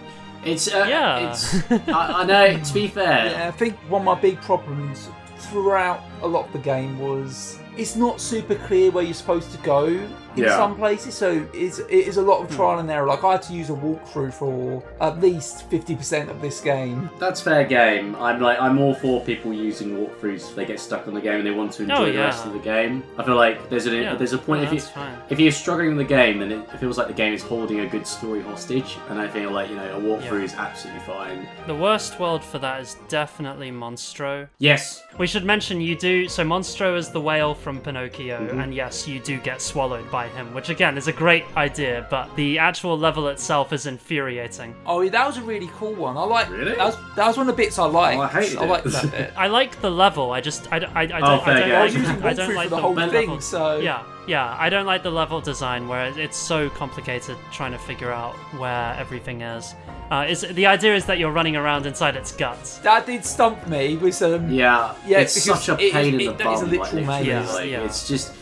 It's uh,
Yeah.
It's, I, I know. To be fair,
Yeah, I think one of my big problems throughout a lot of the game was it's not super clear where you're supposed to go in
Yeah.
some places, so it's, it is a lot of trial and error. Like I had to use a walkthrough for at least fifty percent of this game.
That's fair game. I'm like I'm all for people using walkthroughs if they get stuck on the game and they want to enjoy
Oh,
the rest of the game. I feel like there's a
Yeah,
there's a point
no,
if you
fine.
if you're struggling with the game, then it, it feels like the game is holding a good story hostage, and I feel like you know a walkthrough
Yeah.
is absolutely fine.
The worst world for that is definitely Monstro.
Yes,
We should mention you do so Monstro is the whale from Pinocchio,
Mhm.
and yes, you do get swallowed by him, which again is a great idea, but the actual level itself is infuriating.
Oh, that was a really cool one. I like.
Really?
That was, that was one of the bits I liked.
Oh, I hated
I
it.
that bit.
I like the level. I just I, don't- I, I don't
Oh, fair
I
game.
don't,
I
was using
I don't
walkthrough
like
for the
the,
whole
level.
thing, so-
yeah yeah I don't like the level design where it's so complicated trying to figure out where everything is. Uh, is the idea is that you're running around inside its guts.
That did stump me with some.
yeah,
Yeah,
It's such a
it is-
pain in
it-
the
that is a literal
like,
maze.
Yeah,
like,
yeah.
It's just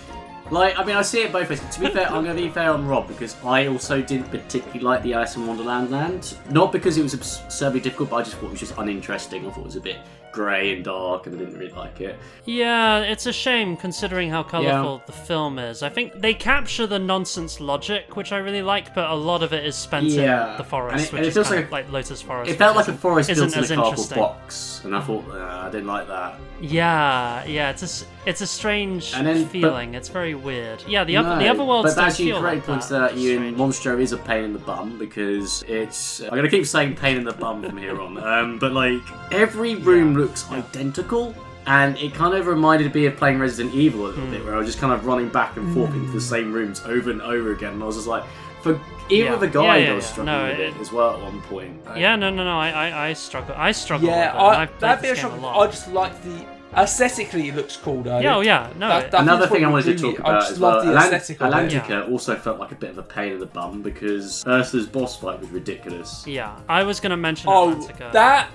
Like, I mean, I see it both ways. To be fair, I'm going to be fair on Rob because I also didn't particularly like the Ice in Wonderland land. Not because it was absurdly difficult, but I just thought it was just uninteresting. I thought it was a bit grey and dark, and I didn't really like it.
Yeah, it's a shame considering how colourful the film is. I think they capture the nonsense logic, which I really like, but a lot of it is spent
Yeah.
in the forest,
And it-
which
and it
is
like
of like Lotus Forest.
It felt like a forest built in a cardboard box, and I thought uh, I didn't like that.
Yeah, yeah, it's a it's a strange
then- but-
feeling. it's very weird. Yeah, the other the
No,
other worlds
But as you
like
pointed
that.
out, Ian, Monstro is a pain in the bum because it's. I'm gonna keep saying pain in the bum from here on. Um, but like every room looks identical. And it kind of reminded me of playing Resident Evil a little
Hmm.
bit, where I was just kind of running back and forth into the same rooms over and over again. And I was just like, for even
Yeah.
with a
Yeah,
guide,
yeah,
I was
yeah.
struggling
No,
with it,
it-
as well at one point. Like,
Yeah, no, no, no. I, I, I struggle. I struggle.
Yeah,
with it. and
I, that bit
this
of
game a
shock,
lot.
I just like the aesthetically it looks cool though.
Yeah, oh, yeah, no,
That- that
Another thing I wanted to
do.
talk
I
about
just
as
love
well,
the
Atlant-
aesthetic of it.
Atlantica also felt like a bit of a pain in the bum because Ursula's boss fight was ridiculous.
Yeah, I was gonna mention
Oh,
Atlantica.
that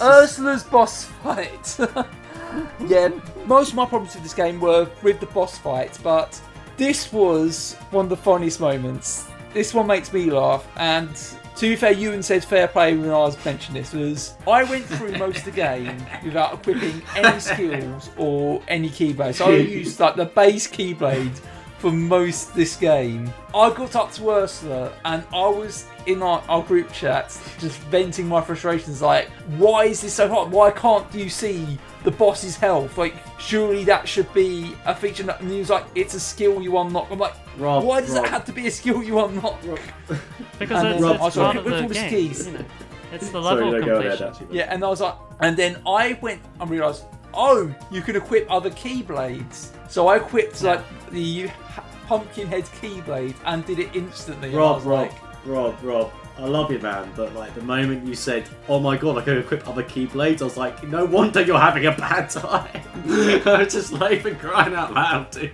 Ursula's boss fight. yeah, most of my problems with this game were with the boss fight, but this was one of the funniest moments. This one makes me laugh, and to be fair, Ewan said fair play when I was mentioning this was I went through most of the game without equipping any skills or any keyblades. So I used like the base keyblade for most this game. I got up to Ursula and I was in our, our group chat just venting my frustrations like, why is this so hard? Why can't you see the boss's health? Like, surely that should be a feature. that- And he was like, it's a skill you unlock. I'm like,
Rob,
why does
Rob.
it have to be a skill you unlock?
because
And
it's,
then
it's
I was
part
like,
of
with
the
all the
game.
skis.
You know, it's the
Sorry,
level
no, ahead,
completion.
actually.
Yeah, and I was like, and then I went and realised, oh, you can equip other keyblades. So I equipped like the Pumpkinhead keyblade and did it instantly.
Rob, Rob,
like,
Rob, Rob. I love you, man, but like the moment you said, "Oh my god, I can equip other keyblades," I was like, "No wonder you're having a bad time." I was just like, for crying out loud, dude.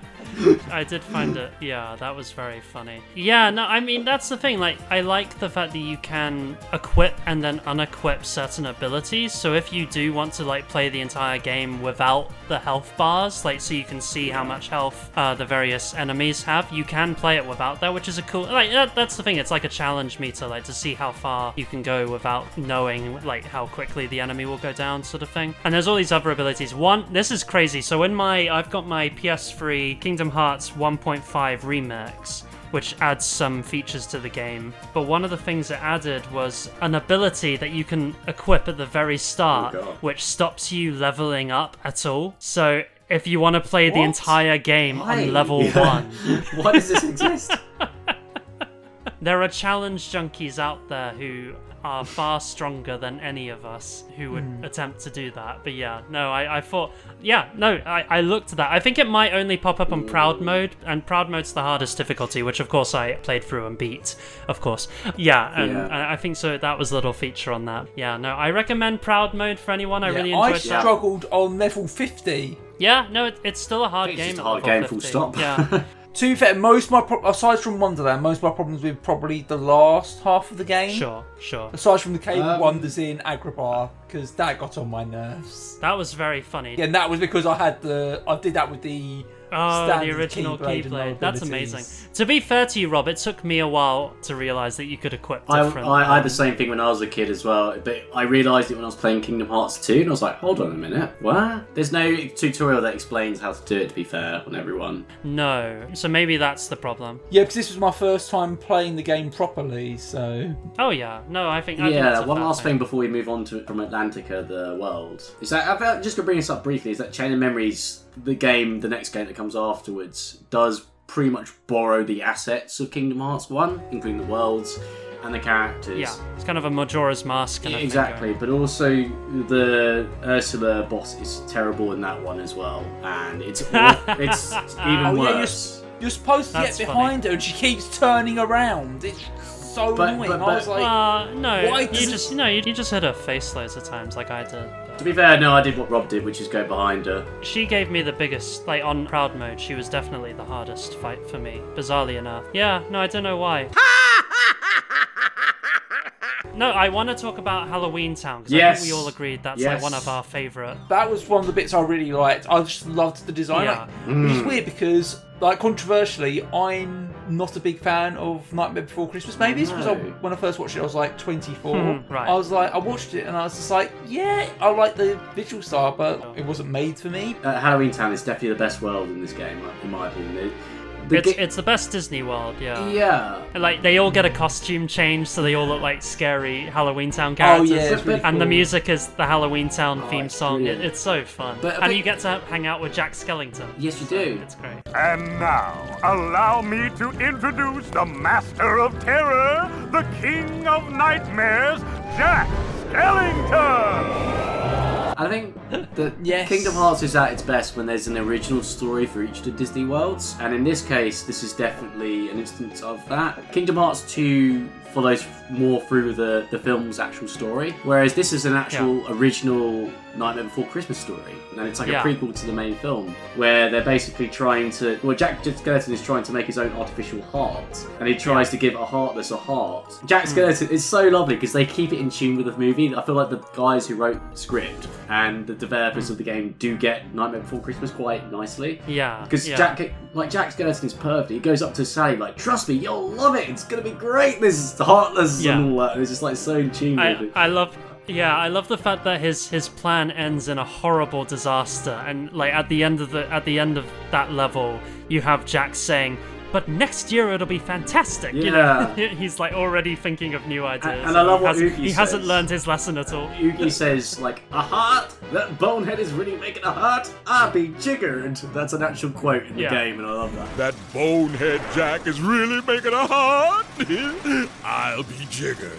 I did find it. Yeah, that was very funny. Yeah, no, I mean that's the thing. Like, I like the fact that you can equip and then unequip certain abilities. So if you do want to like play the entire game without the health bars, like so you can see how much health uh, the various enemies have, you can play it without that, which is a cool. Like that, that's the thing. It's like a challenge meter, like to see how far you can go without knowing like how quickly the enemy will go down, sort of thing. And there's all these other abilities. One, this is crazy. So in my, I've got my PS3 Kingdom Hearts 1.5 remix. Which adds some features to the game. But one of the things it added was an ability that you can equip at the very start,
Oh,
which stops you leveling up at all. So if you want to play the entire game
Why?
on level
Yeah.
one,
Why does this exist?
there are challenge junkies out there who are far stronger than any of us who would
Hmm.
attempt to do that. But yeah, no, I, I thought, yeah, no, I, I looked at that. I think it might only pop up on Proud Mode, and Proud Mode's the hardest difficulty, which of course I played through and beat, of course. Yeah, and
Yeah.
I I think so. That was a little feature on that. Yeah, no, I recommend Proud Mode for anyone. I
yeah,
really enjoyed that.
I struggled on level 50.
Yeah, no, it, it's still a hard
It's
game.
It's a hard
level
game, full stop.
Yeah.
To be fair, most of my pro- aside from Wonderland, most of my problems with probably the last half of the game.
Sure, sure.
Aside from the Cave of
Um,
Wonders in Agrabah, because that got on my nerves.
That was very funny.
Yeah, and that was because I had the I did that with the
Oh,
standard
the original
Keyblade
Keyblade. That's amazing. To be fair to you, Rob, it took me a while to realise that you could equip
I,
different.
I, I had
um,
the same thing when I was a kid as well, but I realised it when I was playing Kingdom Hearts 2, and I was like, hold on a minute, what? There's no tutorial that explains how to do it, to be fair, on everyone.
No, so maybe that's the problem.
Yeah, because this was my first time playing the game properly, so
Oh yeah, no, I think. I think
yeah,
that's
one last
thing.
thing before we move on to from Atlantica, the world. Is that, I felt, just to bring this up briefly, is that Chain of Memories, the game, the next game that comes afterwards, does pretty much borrow the assets of Kingdom Hearts 1, including the worlds and the characters.
Yeah, it's kind of a Majora's Mask. Kind
Yeah,
of thing
exactly, but also the Ursula boss is terrible in that one as well, and it's aw- it's even
Oh, yeah, you're, you're supposed to
That's
get
funny.
behind her, and she keeps turning around. It's so
But-
annoying.
but-
I was like,
Uh, no,
Why
you
does it-
just no, you, you just hit her face loads of times, like I did. But-
To be fair, no, I did what Rob did, which is go behind her.
She gave me the biggest, like on proud mode. She was definitely the hardest fight for me, bizarrely enough. Yeah, no, I don't know why. no, I want to talk about Halloween Town because I think we all agreed that's
Yes.
like one of our favorite.
That was one of the bits I really liked. I just loved the design,
Yeah.
like, which is
Mm.
weird because, like, controversially, I'm not a big fan of Nightmare Before Christmas. Maybe it's because I, when I first watched it, I was like 24.
Mhm, right.
I was like, I watched it and I was just like, yeah, I like the visual style, but it wasn't made for me.
Uh, Halloween Town is definitely the best world in this game, in my opinion. It- the
It's,
ga-
it's the best Disney world, yeah.
Yeah.
And, Like they all get a costume change, so they all look like scary Halloween Town characters.
Oh, yeah, it's really
and the music is the Halloween Town oh, theme
it's
song. It, it's so fun,
But
and
think-
you get to hang out with Jack Skellington.
Yes, you do.
It's great.
And now, allow me to introduce the Master of Terror, the King of Nightmares, Jack Skellington!
I think that Kingdom Hearts is at its best when there's an original story for each of the Disney worlds, and in this case, this is definitely an instance of that. Kingdom Hearts 2 follows more through the, the film's actual story, whereas this is an actual original Nightmare Before Christmas story, and it's like
Yeah.
a prequel to the main film, where they're basically trying to. Well, Jack Skeleton is trying to make his own artificial heart, and he tries to give a heartless a heart. Jack
Hmm.
Skeleton is so lovely because they keep it in tune with the movie. I feel like the guys who wrote the script and the developers of the game do get Nightmare Before Christmas quite nicely.
Yeah,
Because
yeah.
Jack, like Jack Skeleton is perfect. He goes up to Sally like, "Trust me, you'll love it. It's gonna be great. This is heartless
Yeah.
and all that." And it's just like so in tune with
I,
it.
I love yeah I love the fact that his his plan ends in a horrible disaster and like at the end of the at the end of that level you have Jack saying but next year it'll be fantastic you know
Yeah.
he's like already thinking of new ideas
and I love
he,
what
hasn't,
Oogie
he hasn't learned his lesson at all
Oogie says like, "A heart? That bonehead is really making a heart? I'll be jiggered." That's an actual quote in the
Yeah.
game, and I love that.
That bonehead Jack is really making a heart. I'll be jiggered.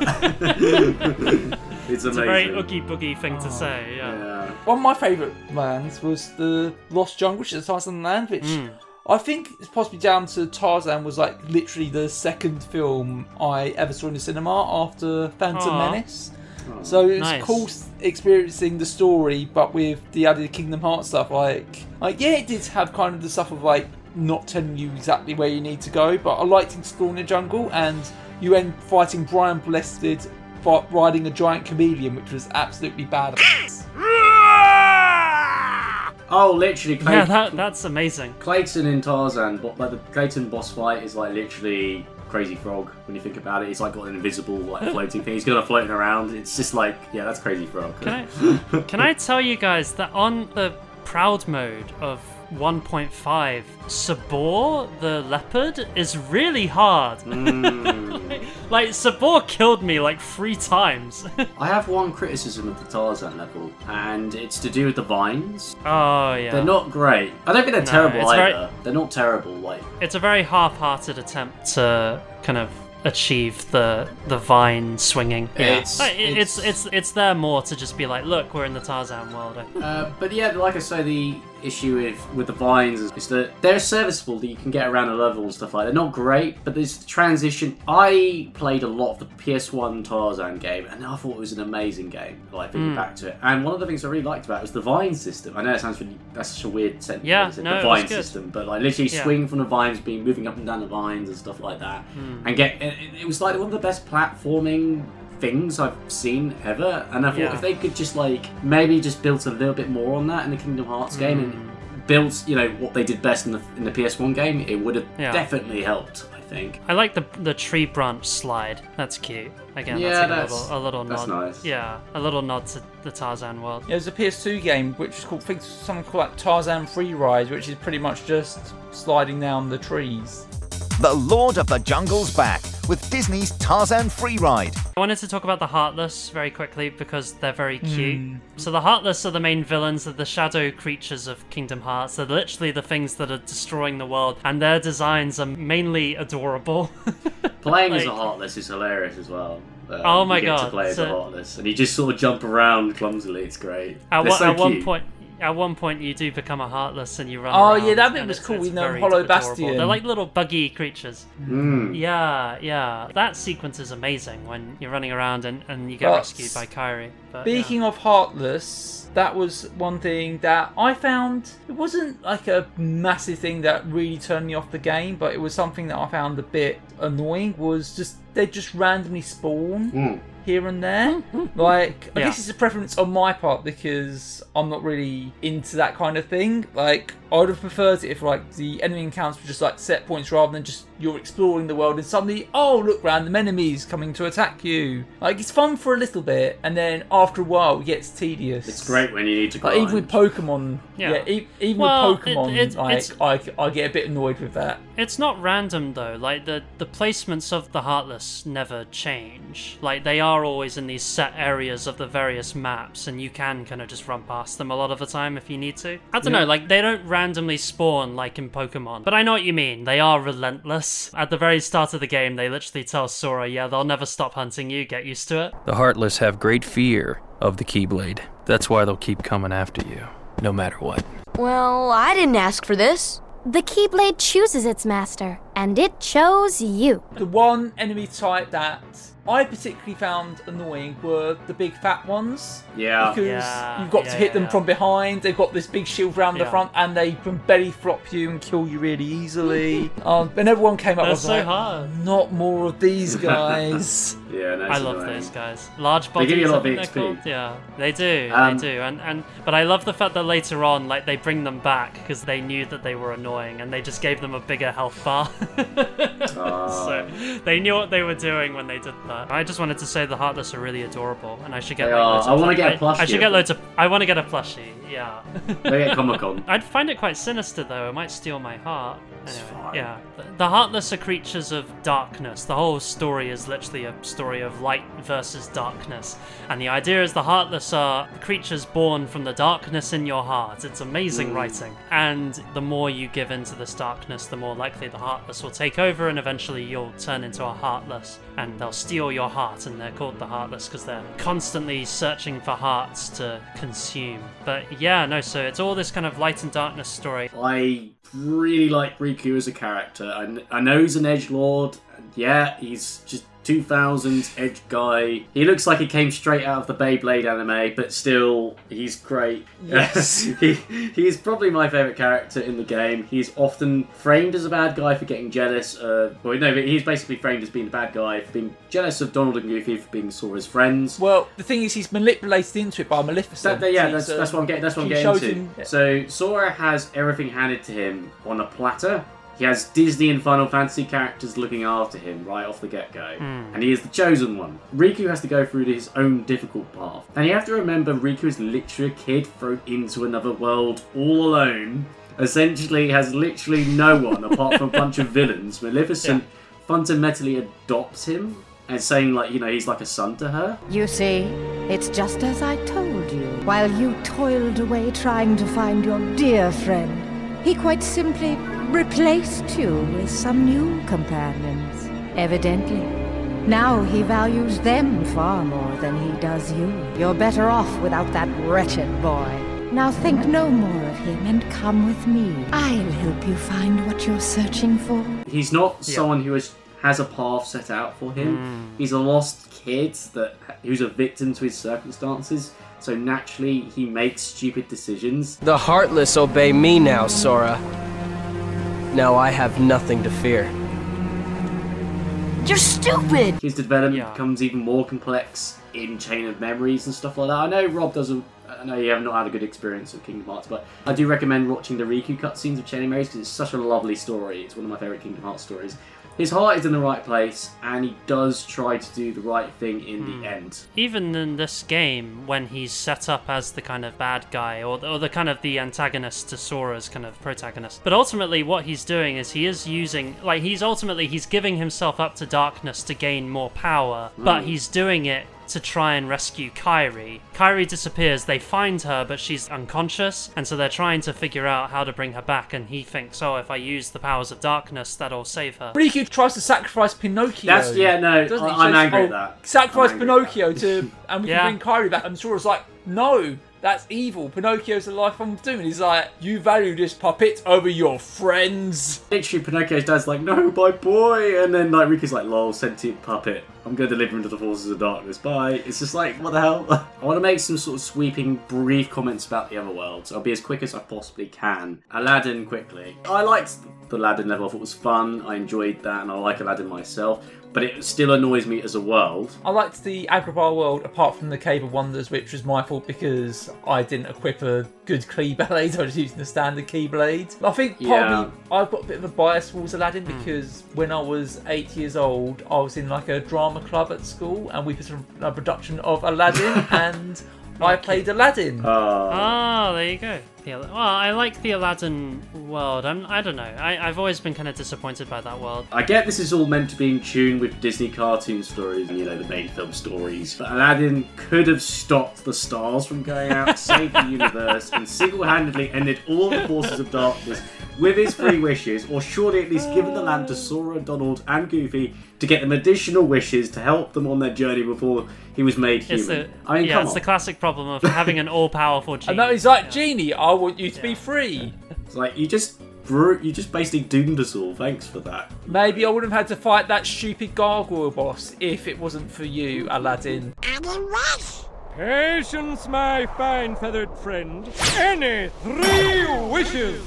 It's
it's a very
amazing.
oogie boogie thing to say yeah,
One of my favourite lands was the Lost Jungle, which is Tarzan land, which
Hmm.
I think it's possibly down to Tarzan was like literally the second film I ever saw in the cinema after Phantom
Aw.
Menace. Oh. So it's
Nice.
cool experiencing the story, but with the added Kingdom Hearts stuff. Like, like yeah, it did have kind of the stuff of like not telling you exactly where you need to go, but I liked exploring the jungle, and you end fighting Brian Blessed riding a giant chameleon, which was absolutely bad.
Oh, literally, Clay-
yeah that, that's amazing
Clayton in Tarzan, but like the Clayton boss fight is like literally Crazy Frog. When you think about it, he's like got an invisible like floating thing. He's got a floating around. It's just like, yeah, that's Crazy Frog.
Can I can I tell you guys that on the proud mode of 1.5, Sabor the leopard is really hard. like Sabor killed me like three times.
I have one criticism of the Tarzan level, and it's to do with the vines.
oh yeah.
They're not great. I don't think they're
No,
terrible either.
very-
They're not terrible. Like
It's a very half-hearted attempt to kind of achieve the the vine swinging.
It's-
Like, it- it's, it's it's there more to just be like, look, we're in the Tarzan world.
Uh, but yeah, like I say, the issue with with the vines is, that they're serviceable that you can get around a level and stuff like. that. They're not great, but there's the transition. I played a lot of the PS1 Tarzan game, and I thought it was an amazing game. Like thinking
Mm.
back to it, and one of the things I really liked about it was the vine system. I know it sounds really that's such a weird sentence.
Yeah,
it's
no,
the vine system, but like literally
Yeah.
swing from the vines, being moving up and down the vines and stuff like that,
Mm.
and get. It, it was like one of the best platforming things I've seen ever, and I thought
Yeah.
if they could just like maybe just build a little bit more on that in the Kingdom Hearts game
Mm.
and build you know what they did best in the in the PS1 game, it would have
Yeah.
definitely helped. I think.
I like the the tree branch slide. That's cute. Again,
Yeah,
that's like
that's-
a little a little
that's
nod.
nice.
Yeah, a little nod to the Tarzan world.
Yeah, there's a PS2 game which is called I think something called like Tarzan Free Ride, which is pretty much just sliding down the trees.
The Lord of the Jungle's back with Disney's Tarzan Free Ride.
I wanted to talk about the Heartless very quickly because they're very cute.
Hmm.
So the Heartless are the main villains, they're the shadow creatures of Kingdom Hearts. They're literally the things that are destroying the world, and their designs are mainly adorable.
Playing as a Heartless is hilarious as well. Um,
Oh my
you get To
God,
play as a Heartless, and you just sort of jump around clumsily. It's great.
At,
They're
one,
so
at one
cute.
point, at one point, you do become a Heartless and you run.
Oh,
around,
yeah, that bit was cool We
know
Hollow
adorable.
Bastion.
They're like little buggy creatures.
Mm.
Yeah, yeah. That sequence is amazing when you're running around and, and you get
But
rescued by Kairi. But, yeah.
Speaking of Heartless, that was one thing that I found it wasn't like a massive thing that really turned me off the game, but it was something that I found a bit annoying. Was just they just randomly spawn
Hmm.
here and there. Hmm, hmm, hmm. like, I
Yeah.
guess it's a preference on my part because I'm not really into that kind of thing. Like, I would have preferred it if like the enemy encounters were just like set points rather than just you're exploring the world and suddenly, oh look, random enemies coming to attack you. Like, it's fun for a little bit, and then after a while, it gets tedious.
It's great when you need to
Like even with Pokemon,
Yeah.
yeah, e- even
Well,
with Pokemon,
it- it-
like I, I get a bit annoyed with that.
It's not random though. Like the the placements of the Heartless never change. Like they are always in these set areas of the various maps, and you can kind of just run past them a lot of the time if you need to. I don't
Yeah.
know. Like they don't randomly spawn like in Pokemon, but I know what you mean. They are relentless. At the very start of the game, they literally tell Sora, "Yeah, they'll never stop hunting you. Get used to it."
The Heartless have great fear of the Keyblade. That's why they'll keep coming after you, no matter what.
Well, I didn't ask for this. The Keyblade chooses its master, and it chose you.
The one enemy type that I particularly found annoying were the big fat ones.
Yeah.
Because
Yeah,
you've got
yeah,
to hit them
yeah.
from behind, they've got this big shield round the front, and they can belly flop you and kill you really easily. um, and everyone came up
They're
with
so
like,
hard.
not more of these guys.
Yeah, no,
I love
annoying.
those guys. Large bodies.
They
bodies.
give you a lot
I
of
think
XP.
they're called. Yeah, they do.
Um,
they do. And and but I love the fact that later on, like they bring them back because they knew that they were annoying, and they just gave them a bigger health bar. so they knew what they were doing when they did that. I just wanted to say the Heartless are really adorable, and I should get.
They
like,
are.
loads
I wanna get a
plushie I should get loads of. I want to get a plushie. Yeah.
They get Comic Con.
I'd find it quite sinister though. It might steal my heart. Anyway, yeah. The, the Heartless are creatures of darkness. The whole story is literally a story of light versus darkness. And the idea is the Heartless are creatures born from the darkness in your heart. It's amazing
Mm.
writing. And the more you give into this darkness, the more likely the Heartless will take over, and eventually you'll turn into a Heartless. And they'll steal your heart, and they're called the Heartless because they're constantly searching for hearts to consume. But yeah, no, so it's all this kind of light and darkness story.
I really like Riku as a character. I, I know he's an edge lord. Yeah, he's just 2000s edge guy. He looks like he came straight out of the Beyblade anime, but still, he's great.
Yes.
he, he's probably my favourite character in the game. He's often framed as a bad guy for getting jealous. Uh, well, no, but he's basically framed as being a bad guy for being jealous of Donald and Goofy for being Sora's friends.
Well, the thing is, he's manipulated into it by Maleficent.
That, yeah, that's,
uh,
that's what I'm getting. That's what I'm getting into.
him-
So Sora has everything handed to him on a platter. He has Disney and Final Fantasy characters looking after him right off the get-go,
Hmm.
and he is the chosen one. Riku has to go through his own difficult path, and you have to remember Riku is literally a kid thrown into another world all alone. Essentially, has literally no one apart from a bunch of villains. Maleficent fundamentally adopts him and saying like you know he's like a son to her.
You see, it's just as I told you. While you toiled away trying to find your dear friend, he quite simply replaced you with some new companions. Evidently. Now he values them far more than he does you. You're better off without that wretched boy. Now think no more of him and come with me. I'll help you find what you're searching for.
He's not someone who has has a path set out for him.
Hmm.
He's a lost kid that who's a victim to his circumstances. So naturally, he makes stupid decisions.
The Heartless obey me now, Sora. Now I have nothing to fear.
You're stupid!
His development becomes even more complex in Chain of Memories and stuff like that. I know Rob doesn't. I know you have not had a good experience with Kingdom Hearts, but I do recommend watching the Riku cutscenes of Chain of Memories because it's such a lovely story. It's one of my favourite Kingdom Hearts stories. His heart is in the right place, and he does try to do the right thing in
Hmm.
the end.
even in this game, when he's set up as the kind of bad guy or, or the kind of the antagonist to Sora's kind of protagonist, but ultimately what he's doing is he is using, like, he's ultimately he's giving himself up to darkness to gain more power, but
Mm.
he's doing it to try and rescue Kairi. Kairi disappears, they find her, but she's unconscious, and so they're trying to figure out how to bring her back, and he thinks, oh, if I use the powers of darkness, that'll save her.
Riku tries to sacrifice Pinocchio.
That's- yeah, no. I- I'm angry
"Oh,
at that.
Sacrifice
I'm angry at
Pinocchio to, and we
Yeah.
can bring Kairi back. And Sora's like, no, that's evil. Pinocchio's the life I'm doing. He's like, you value this puppet over your friends.
Literally, Pinocchio's dad's like, "No, my boy," and then like Riku's like, "Lol, sentient puppet. I'm gonna deliver him to the forces of darkness. Bye." It's just like, what the hell? I want to make some sort of sweeping, brief comments about the other worlds. I'll be as quick as I possibly can. Aladdin, quickly. I liked the Aladdin level. I thought it was fun. I enjoyed that, and I like Aladdin myself. But it still annoys me as a world.
I liked the Agrabah world apart from the Cave of Wonders, which was my fault because I didn't equip a good Keyblade. I was using the standard Keyblade. I think part
Yeah.
of me, I've got a bit of a bias towards Aladdin
Hmm.
because when I was eight years old, I was in like a drama club at school and we put a, a production of Aladdin and I played Aladdin.
Oh, there you go. The, well, I like the Aladdin world. I'm, I don't know. I, I've always been kind of disappointed by that world.
I get this is all meant to be in tune with Disney cartoon stories and, you know, the main film stories, but Aladdin could have stopped the stars from going out, saved the universe, and single handedly ended all the forces of darkness with his three wishes, or surely at least given the lamp to Sora, Donald, and Goofy to get them additional wishes to help them on their journey before he was made human.
It's the,
I mean,
yeah,
come
it's
on.
the classic problem of having an all-powerful genie.
And now he's like, Genie, I want you to be free.
It's like, you just. bru- You just basically doomed us all. Thanks for that.
Maybe I wouldn't have had to fight that stupid gargoyle boss if it wasn't for you, Aladdin.
Patience, my fine feathered friend. Any three wishes.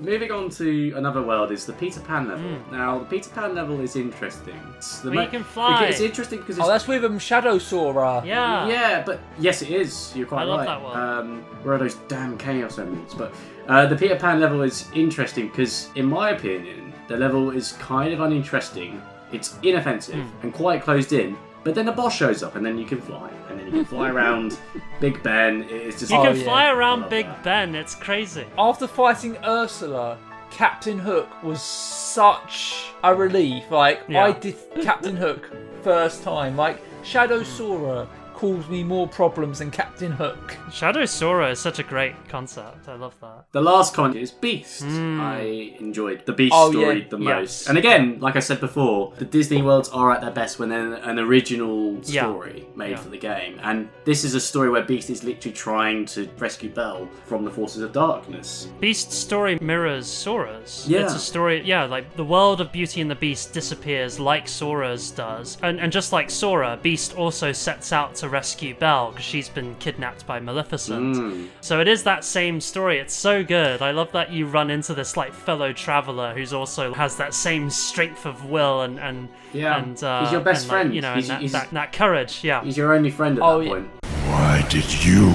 Moving on to another world is the Peter Pan level. Now, the Peter Pan level is interesting. It's the
Where you can fly.
It's interesting because it's
Oh, that's with um, Shadow Sora.
Yeah.
Yeah, but yes, it is. You're quite
I love
right.
that world.
Um, where are those damn chaos emeralds? But uh, the Peter Pan level is interesting because, in my opinion, the level is kind of uninteresting. It's inoffensive
Hmm.
and quite closed in. But then a boss shows up, and then you can fly, and then you can fly around Big Ben. It's just
You
Oh,
can
yeah.
fly
I
around Big
that.
Ben. It's crazy.
After fighting Ursula, Captain Hook was such a relief. Like,
Yeah.
I did Captain Hook first time. Like, Shadow hmm. Sora caused me more problems than Captain Hook.
Shadow Sora is such a great concept. I love that.
The last comment is Beast. Hmm. I enjoyed the Beast
Oh,
story
yeah.
the
Yes.
most. And again, like I said before, the Disney worlds are at their best when they're an original
Yeah.
story made
Yeah.
for the game. And this is a story where Beast is literally trying to rescue Belle from the forces of darkness.
Beast's story mirrors Sora's.
Yeah.
It's a story, yeah, like the world of Beauty and the Beast disappears like Sora's does. And, and just like Sora, Beast also sets out to rescue Belle because she's been kidnapped by Maleficent.
Mm.
So it is that same story. It's so good. I love that you run into this like fellow traveler who's also has that same strength of will and and
Yeah.
and uh,
He's your best
and, like,
friend.
you know,
He's-
and that,
he's-
that, that courage. Yeah.
He's your only friend at
Oh,
that
yeah.
point.
Why did you,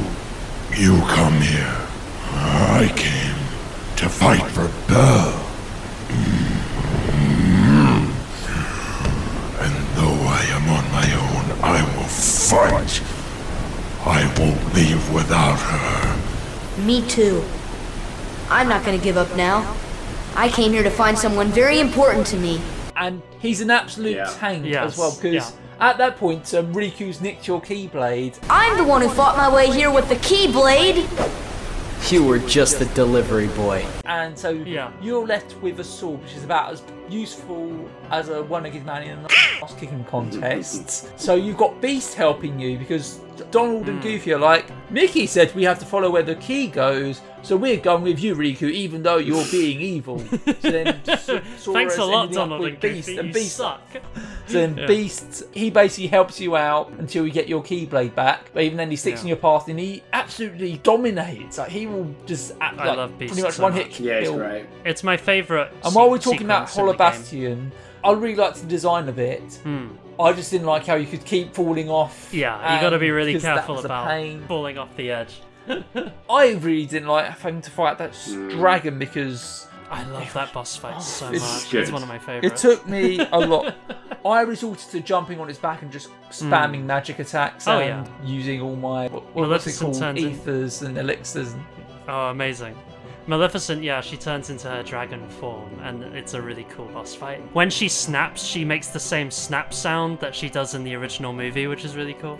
you come here? I came to fight for Belle. Mm. And though I am on my own, I will fight. I won't leave without her.
Me too. I'm not gonna give up now. I came here to find someone very important to me.
And he's an absolute
Yeah.
tank
Yes,
as well because
yeah.
at that point, um, Riku's nicked your Keyblade.
I'm the one who fought my way here with the Keyblade!
You were just the delivery boy.
And so
Yeah.
you're left with a sword, which is about as useful as a one-legged man in an ass kicking contests. so you've got Beast helping you because Donald and hmm. Goofy are like, Mickey said we have to follow where the key goes, so we're going with you, Riku, even though you're being evil. So then S-
Thanks a lot, Donald
with
and
Beast,
Goofy.
and
you
Beast
suck.
so then
Yeah.
Beast, he basically helps you out until you get your Keyblade back. But even then, he sticks
Yeah.
in your path and he absolutely dominates. Like he will just act,
I
like,
love Beast
pretty much
so
one
much.
hit
Yeah, he's
kill.
great.
It's my favorite.
And while we're talking about
sequence game.
Hollow Bastion, I really liked the design of it.
Hmm.
I just didn't like how you could keep falling off.
Yeah, you got to be really careful about falling off the edge.
I really didn't like having to fight that
Mm.
dragon because
I love that boss fight so
it's
much.
good.
It's one of my favorites.
it took me a lot. I resorted to jumping on its back and just spamming magic attacks
Oh,
and using all my what, what's it
Maleficent
called
turns in-
ethers and elixirs. And,
Oh, amazing. Maleficent, yeah, she turns into her dragon form, and it's a really cool boss fight. When she snaps, she makes the same snap sound that she does in the original movie, which is really cool.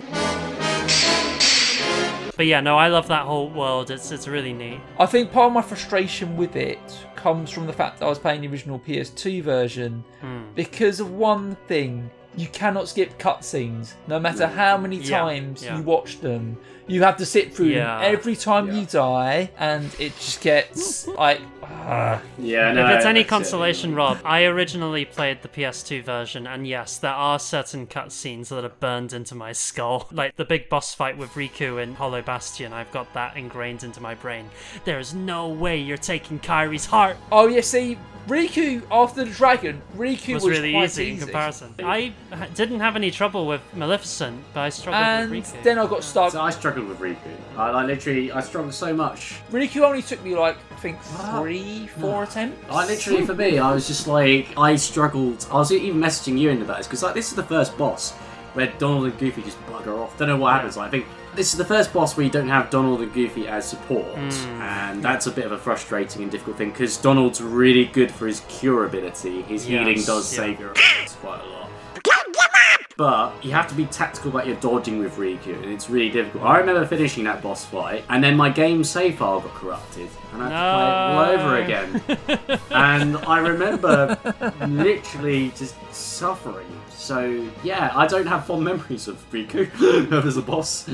But yeah, no, I love that whole world. It's it's really neat.
I think part of my frustration with it comes from the fact that I was playing the original PS2 version
Hmm.
because of one thing. You cannot skip cutscenes, no matter how many
Yeah,
times
yeah.
you watch them. You have to sit through
Yeah.
every time
Yeah.
you die, and it just gets like
Uh,
Yeah, no,
If it's any
that's it.
consolation, Rob, I originally played the PS2 version, and yes, there are certain cutscenes that are burned into my skull. Like the big boss fight with Riku in Hollow Bastion, I've got that ingrained into my brain. There is no way you're taking Kairi's heart.
Oh yeah, see, Riku after the dragon, Riku
was,
was,
really
quite
easy, in comparison. I didn't have any trouble with Maleficent, but I struggled
And
with Riku.
And then I got stuck.
So I struggled with Riku. I, I literally, I struggled so much.
Riku only took me like I think three, four attempts.
I literally, for me, I was just like, I struggled. I was even messaging you into that because like this is the first boss where Donald and Goofy just bugger off. Don't know what happens. Like, I think this is the first boss where you don't have Donald and Goofy as support,
Mm.
and that's a bit of a frustrating and difficult thing because Donald's really good for his cure ability. His healing does
yeah.
save your ass quite a lot. But you have to be tactical about your dodging with Riku, and it's really difficult. I remember finishing that boss fight, and then my game save file got corrupted, and I had to play it all over again. and I remember literally just suffering. So yeah, I don't have fond memories of Riku as a boss.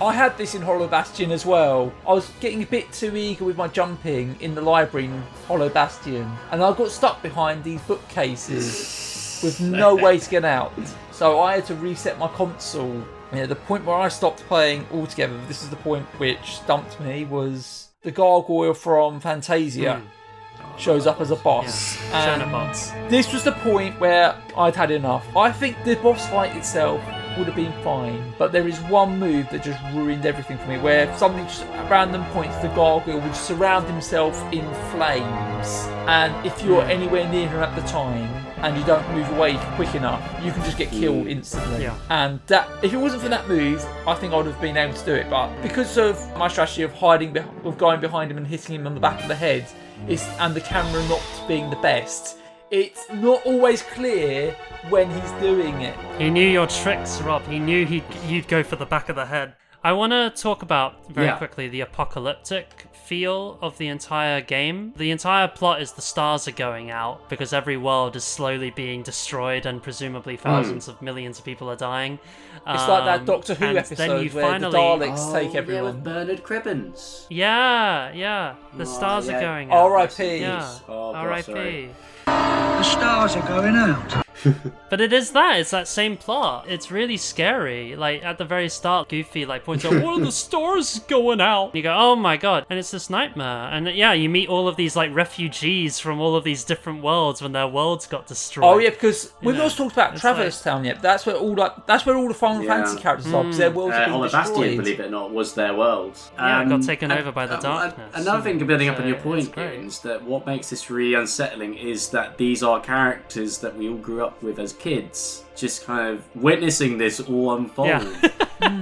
I had this in Hollow Bastion as well. I was getting a bit too eager with my jumping in the library in Hollow Bastion, and I got stuck behind these bookcases with no way to get out. So I had to reset my console. You know, the point where I stopped playing altogether, this is the point which stumped me, was the gargoyle from Fantasia. Hmm. Shows up as a boss.
Yeah. Chernabog.
This was the point where I'd had enough. I think the boss fight itself would have been fine, but there is one move that just ruined everything for me. Where something just at random points, the gargoyle would surround himself in flames, and if you're hmm. anywhere near him at the time and you don't move away quick enough, you can just get killed mm. instantly.
Yeah.
And that, if it wasn't for that move, I think I would have been able to do it. But because of my strategy of hiding, beh- of going behind him and hitting him on the back of the head, it's, and the camera not being the best, it's not always clear when he's doing it.
He knew your tricks, Rob. He knew he'd, you'd go for the back of the head. I want to talk about very
Yeah.
quickly the apocalyptic feel of the entire game. The entire plot is the stars are going out because every world is slowly being destroyed and presumably thousands of millions of people are dying.
It's like that
Um,
Doctor Who episode
then you
where
finally...
the Daleks
Oh,
take
yeah, with Bernard Cribbins.
Yeah, yeah. The
Oh,
stars
yeah.
are going out.
R.I.P..
Yeah.
Oh,
R.I.P.
The stars are going out.
But it is that. It's that same plot. It's really scary. Like at the very start, Goofy like points out, "What are the stars going out?" You go, "Oh my god!" And it's this nightmare. And yeah, you meet all of these like refugees from all of these different worlds when their worlds got destroyed.
Oh yeah, because we've
know,
not talked about
it's
Traverse Town yet. That's where all that, that's where all the Final
Yeah.
Fantasy characters are. Because their worlds
Uh,
have been
Hollow Bastion, believe it or not, was their world.
Yeah, it got taken
and-
over by the
uh,
darkness.
Another thing, building up on your point, is that what makes this really unsettling is that these are characters that we all grew up with as kids, just kind of witnessing this all unfold.
Yeah.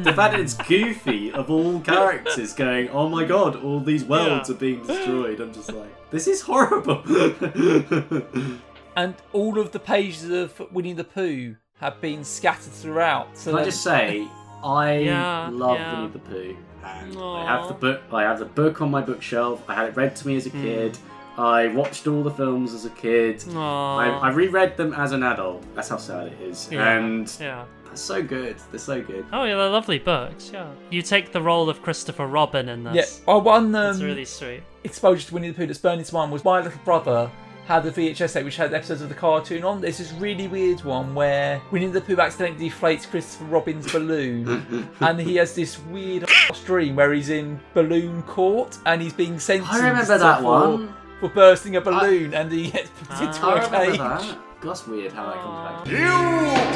the fact that it's Goofy of all characters going, "Oh my god, all these worlds
Yeah.
are being destroyed," I'm just like, "This is horrible."
and all of the pages of Winnie the Pooh have been scattered throughout. So
Can I just say, I
Yeah,
love
yeah.
Winnie the Pooh. And I have the book. I have the book on my bookshelf. I had it read to me as a hmm. kid. I watched all the films as a kid.
Aw.
I, I reread them as an adult. That's how sad it is.
Yeah,
And
yeah.
they're so good. They're so good.
Oh yeah, they're lovely books. Yeah. You take the role of Christopher Robin in this.
yeah,
this.
I won um,
It's really sweet.
exposure to Winnie the Pooh that's burned into mine was my little brother had the VHS tape which had episodes of the cartoon on. There's this really weird one where Winnie the Pooh accidentally deflates Christopher Robin's balloon, and he has this weird dream where he's in balloon court and he's being sentenced
I remember that
for,
one.
For bursting a balloon, and he gets put into
I
a
remember
cage.
that. That's weird how that comes back.
You,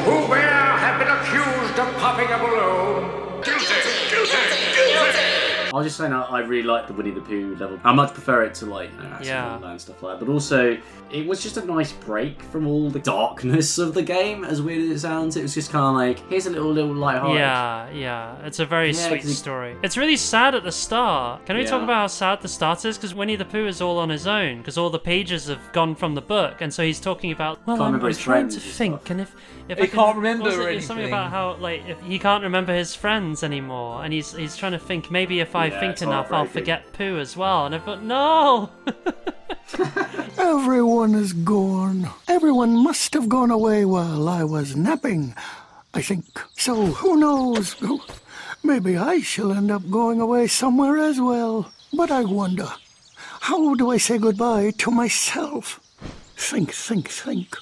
Pooh Bear, have been accused of popping a balloon. Guilty, guilty, guilty.
I was just saying I, I really like the Winnie the Pooh level. I much prefer it to like you know,
Yeah.
And stuff like that. But also, it was just a nice break from all the darkness of the game. As weird as it sounds, it was just kind of like here's a little little light-hearted.
Yeah, yeah. It's a very
Yeah,
sweet
'cause he-
story. It's really sad at the start. Can we talk about how sad the start is? Because Winnie the Pooh is all on his own, because all the pages have gone from the book, and so he's talking about. Well,
Can't
I'm, I'm trying to
and
think, and if if
He
I can,
can't remember
what it? It's something about how like if he can't remember his friends anymore, and he's he's trying to think maybe if I
Yeah,
think enough, I'll forget Pooh as well. And I thought, no.
Everyone is gone. Everyone must have gone away while I was napping, I think. So who knows? Maybe I shall end up going away somewhere as well. But I wonder. how do I say goodbye to myself? Think, think, think.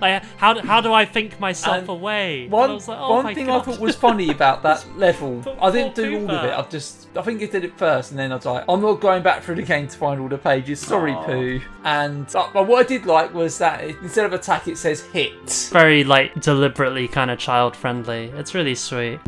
Like, how, how do I think myself
And
away? And
One,
I was like, oh
one
my
thing
God.
I thought was funny about that level, I didn't
poor
do all of it. I just, I think I did it first, and then I was like, I'm not going back through the game to find all the pages. Sorry,
Aw.
Pooh. And uh, but what I did like was that it, instead of attack, it says hit.
Very, like, deliberately kind of child friendly. It's really sweet.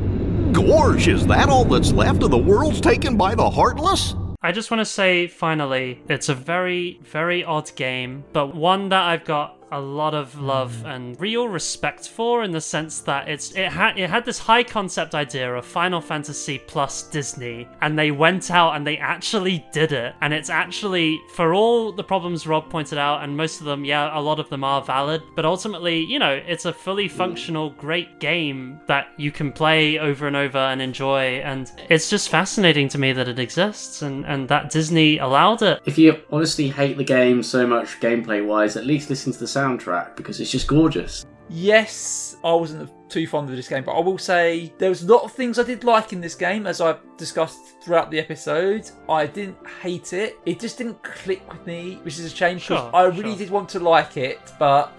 Gorge, is that all that's left of the worlds taken by the Heartless?
I just want to say, finally, it's a very, very odd game, but one that I've got a lot of love mm. and real respect for in the sense that it's it had it had this high concept idea of Final Fantasy plus Disney and they went out and they actually did it. And it's actually for all the problems Rob pointed out and most of them yeah a lot of them are valid but ultimately you know it's a fully functional great game that you can play over and over and enjoy. And it's just fascinating to me that it exists and and that Disney allowed it.
If you honestly hate the game so much gameplay wise, at least listen to the soundtrack because it's just gorgeous.
Yes, I wasn't too fond of this game, but I will say there was a lot of things I did like in this game, as I've discussed throughout the episode. I didn't hate it; it just didn't click with me, which is a shame because
Sure,
I really
sure.
did want to like it. But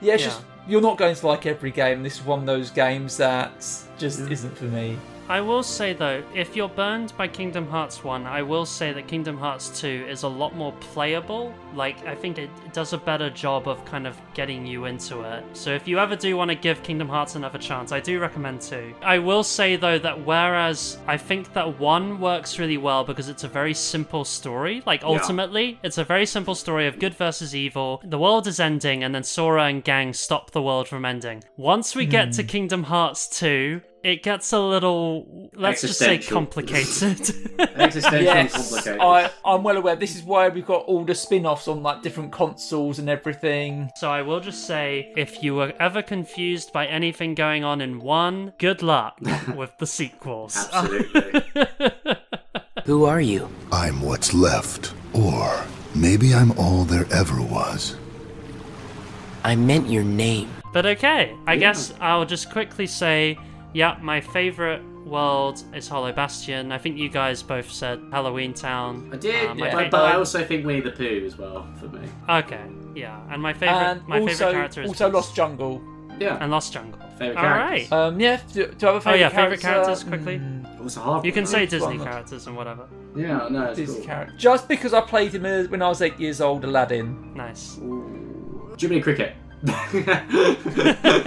yeah, it's
Yeah.
just you're not going to like every game. This is one of those games that just isn't for me.
I will say though, if you're burned by Kingdom Hearts 1, I will say that Kingdom Hearts 2 is a lot more playable. Like, I think it does a better job of kind of getting you into it. So if you ever do want to give Kingdom Hearts another chance, I do recommend 2. I will say though that whereas I think that 1 works really well because it's a very simple story, like
Yeah.
ultimately, it's a very simple story of good versus evil. The world is ending and then Sora and gang stop the world from ending. Once we get to
Hmm.
Kingdom Hearts 2, it gets a little, let's just say, complicated.
Existential and
Yes,
complicated.
I, I'm well aware. This is why we've got all the spin-offs on like different consoles and everything.
so I will just say, if you were ever confused by anything going on in one, good luck with the sequels.
Absolutely.
Who are you?
I'm what's left. Or maybe I'm all there ever was.
I meant your name.
But okay, I guess I'll just quickly say, yeah, my favorite world is Hollow Bastion. I think you guys both said Halloween Town.
I did,
Uh, my
but, but I also think Winnie the Pooh as well for me.
Okay, yeah, and my favorite,
and
my
also,
favorite character is
also
Beast.
Lost Jungle.
Yeah.
and Lost Jungle.
Favorite
All
characters.
right.
Um, yeah. Do, do you have a favorite?
Oh
favorite
yeah,
character?
favorite characters quickly.
It was hard
You can say Disney
one?
characters and whatever.
Yeah, no, it's
Disney
cool.
character. Just because I played him as- when I was eight years old, Aladdin.
Nice.
Jiminy Cricket.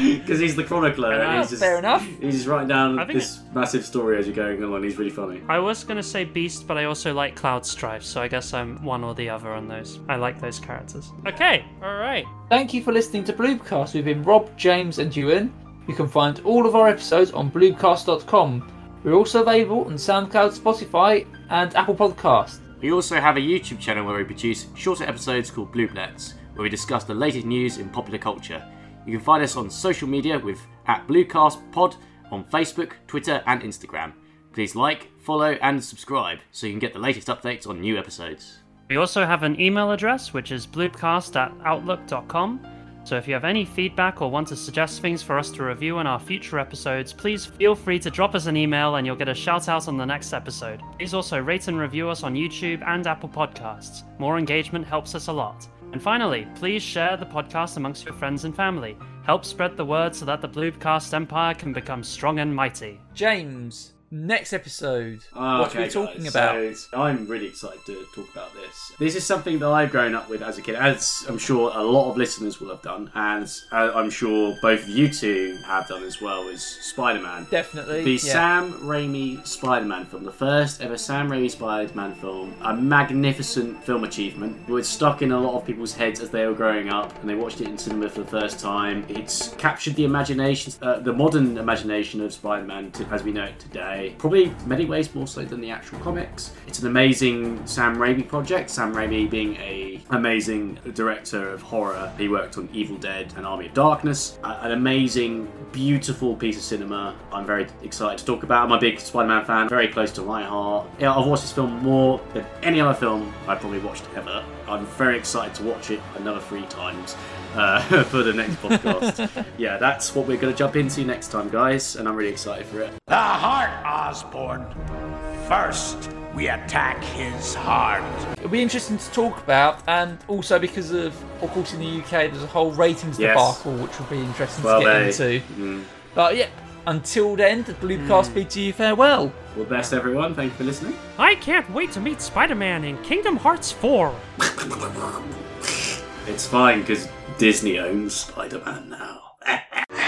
Because he's the chronicler. and he's just,
fair enough.
He's just writing down
I think
this massive story as you're going along. He's really funny.
I was gonna say Beast, but I also like Cloud Strife, so I guess I'm one or the other on those. I like those characters. Okay, all right.
Thank you for listening to Bloobcast. We've been Rob, James, and Ewan. You can find all of our episodes on bloobcast.com. We're also available on SoundCloud, Spotify, and Apple Podcasts.
We also have a YouTube channel where we produce shorter episodes called Blooblets, where we discuss the latest news in popular culture. You can find us on social media with at BlueCastPod on Facebook, Twitter, and Instagram. Please like, follow, and subscribe so you can get the latest updates on new episodes.
We also have an email address, which is bloobcast at outlook.com. So if you have any feedback or want to suggest things for us to review in our future episodes, please feel free to drop us an email and you'll get a shout out on the next episode. Please also rate and review us on YouTube and Apple Podcasts. More engagement helps us a lot. And finally, please share the podcast amongst your friends and family. Help spread the word so that the Bloobcast empire can become strong and mighty.
James, next episode.
Oh,
what are we
okay,
talking
guys.
about?
So, I'm really excited to talk about this. This is something that I've grown up with as a kid, as I'm sure a lot of listeners will have done, and uh, I'm sure both of you two have done as well, is Spider-Man.
Definitely.
The
yeah.
Sam Raimi Spider-Man film, the first ever Sam Raimi Spider-Man film, a magnificent film achievement. It was stuck in a lot of people's heads as they were growing up, and they watched it in cinema for the first time. It's captured the imagination, uh, the modern imagination of Spider-Man to, as we know it today. Probably many ways more so than the actual comics. It's an amazing Sam Raimi project. Sam Raimi being a amazing director of horror. He worked on Evil Dead and Army of Darkness. An amazing, beautiful piece of cinema. I'm very excited to talk about. I'm a big Spider-Man fan, very close to my heart. Yeah, I've watched this film more than any other film I've probably watched ever. I'm very excited to watch it another three times uh, for the next podcast. yeah, that's what we're going to jump into next time, guys, and I'm really excited for it.
The heart, Osborn. First, we attack his heart.
It'll be interesting to talk about, and also because of, of course, in the UK, there's a whole ratings
Yes.
debacle, which will be interesting
Well,
to get
they-
into.
mm.
But yeah, until then, the Bluecast bids you farewell.
Well, best, everyone. Thank you for listening.
I can't wait to meet Spider Man in Kingdom Hearts 4.
It's fine because Disney owns Spider Man now.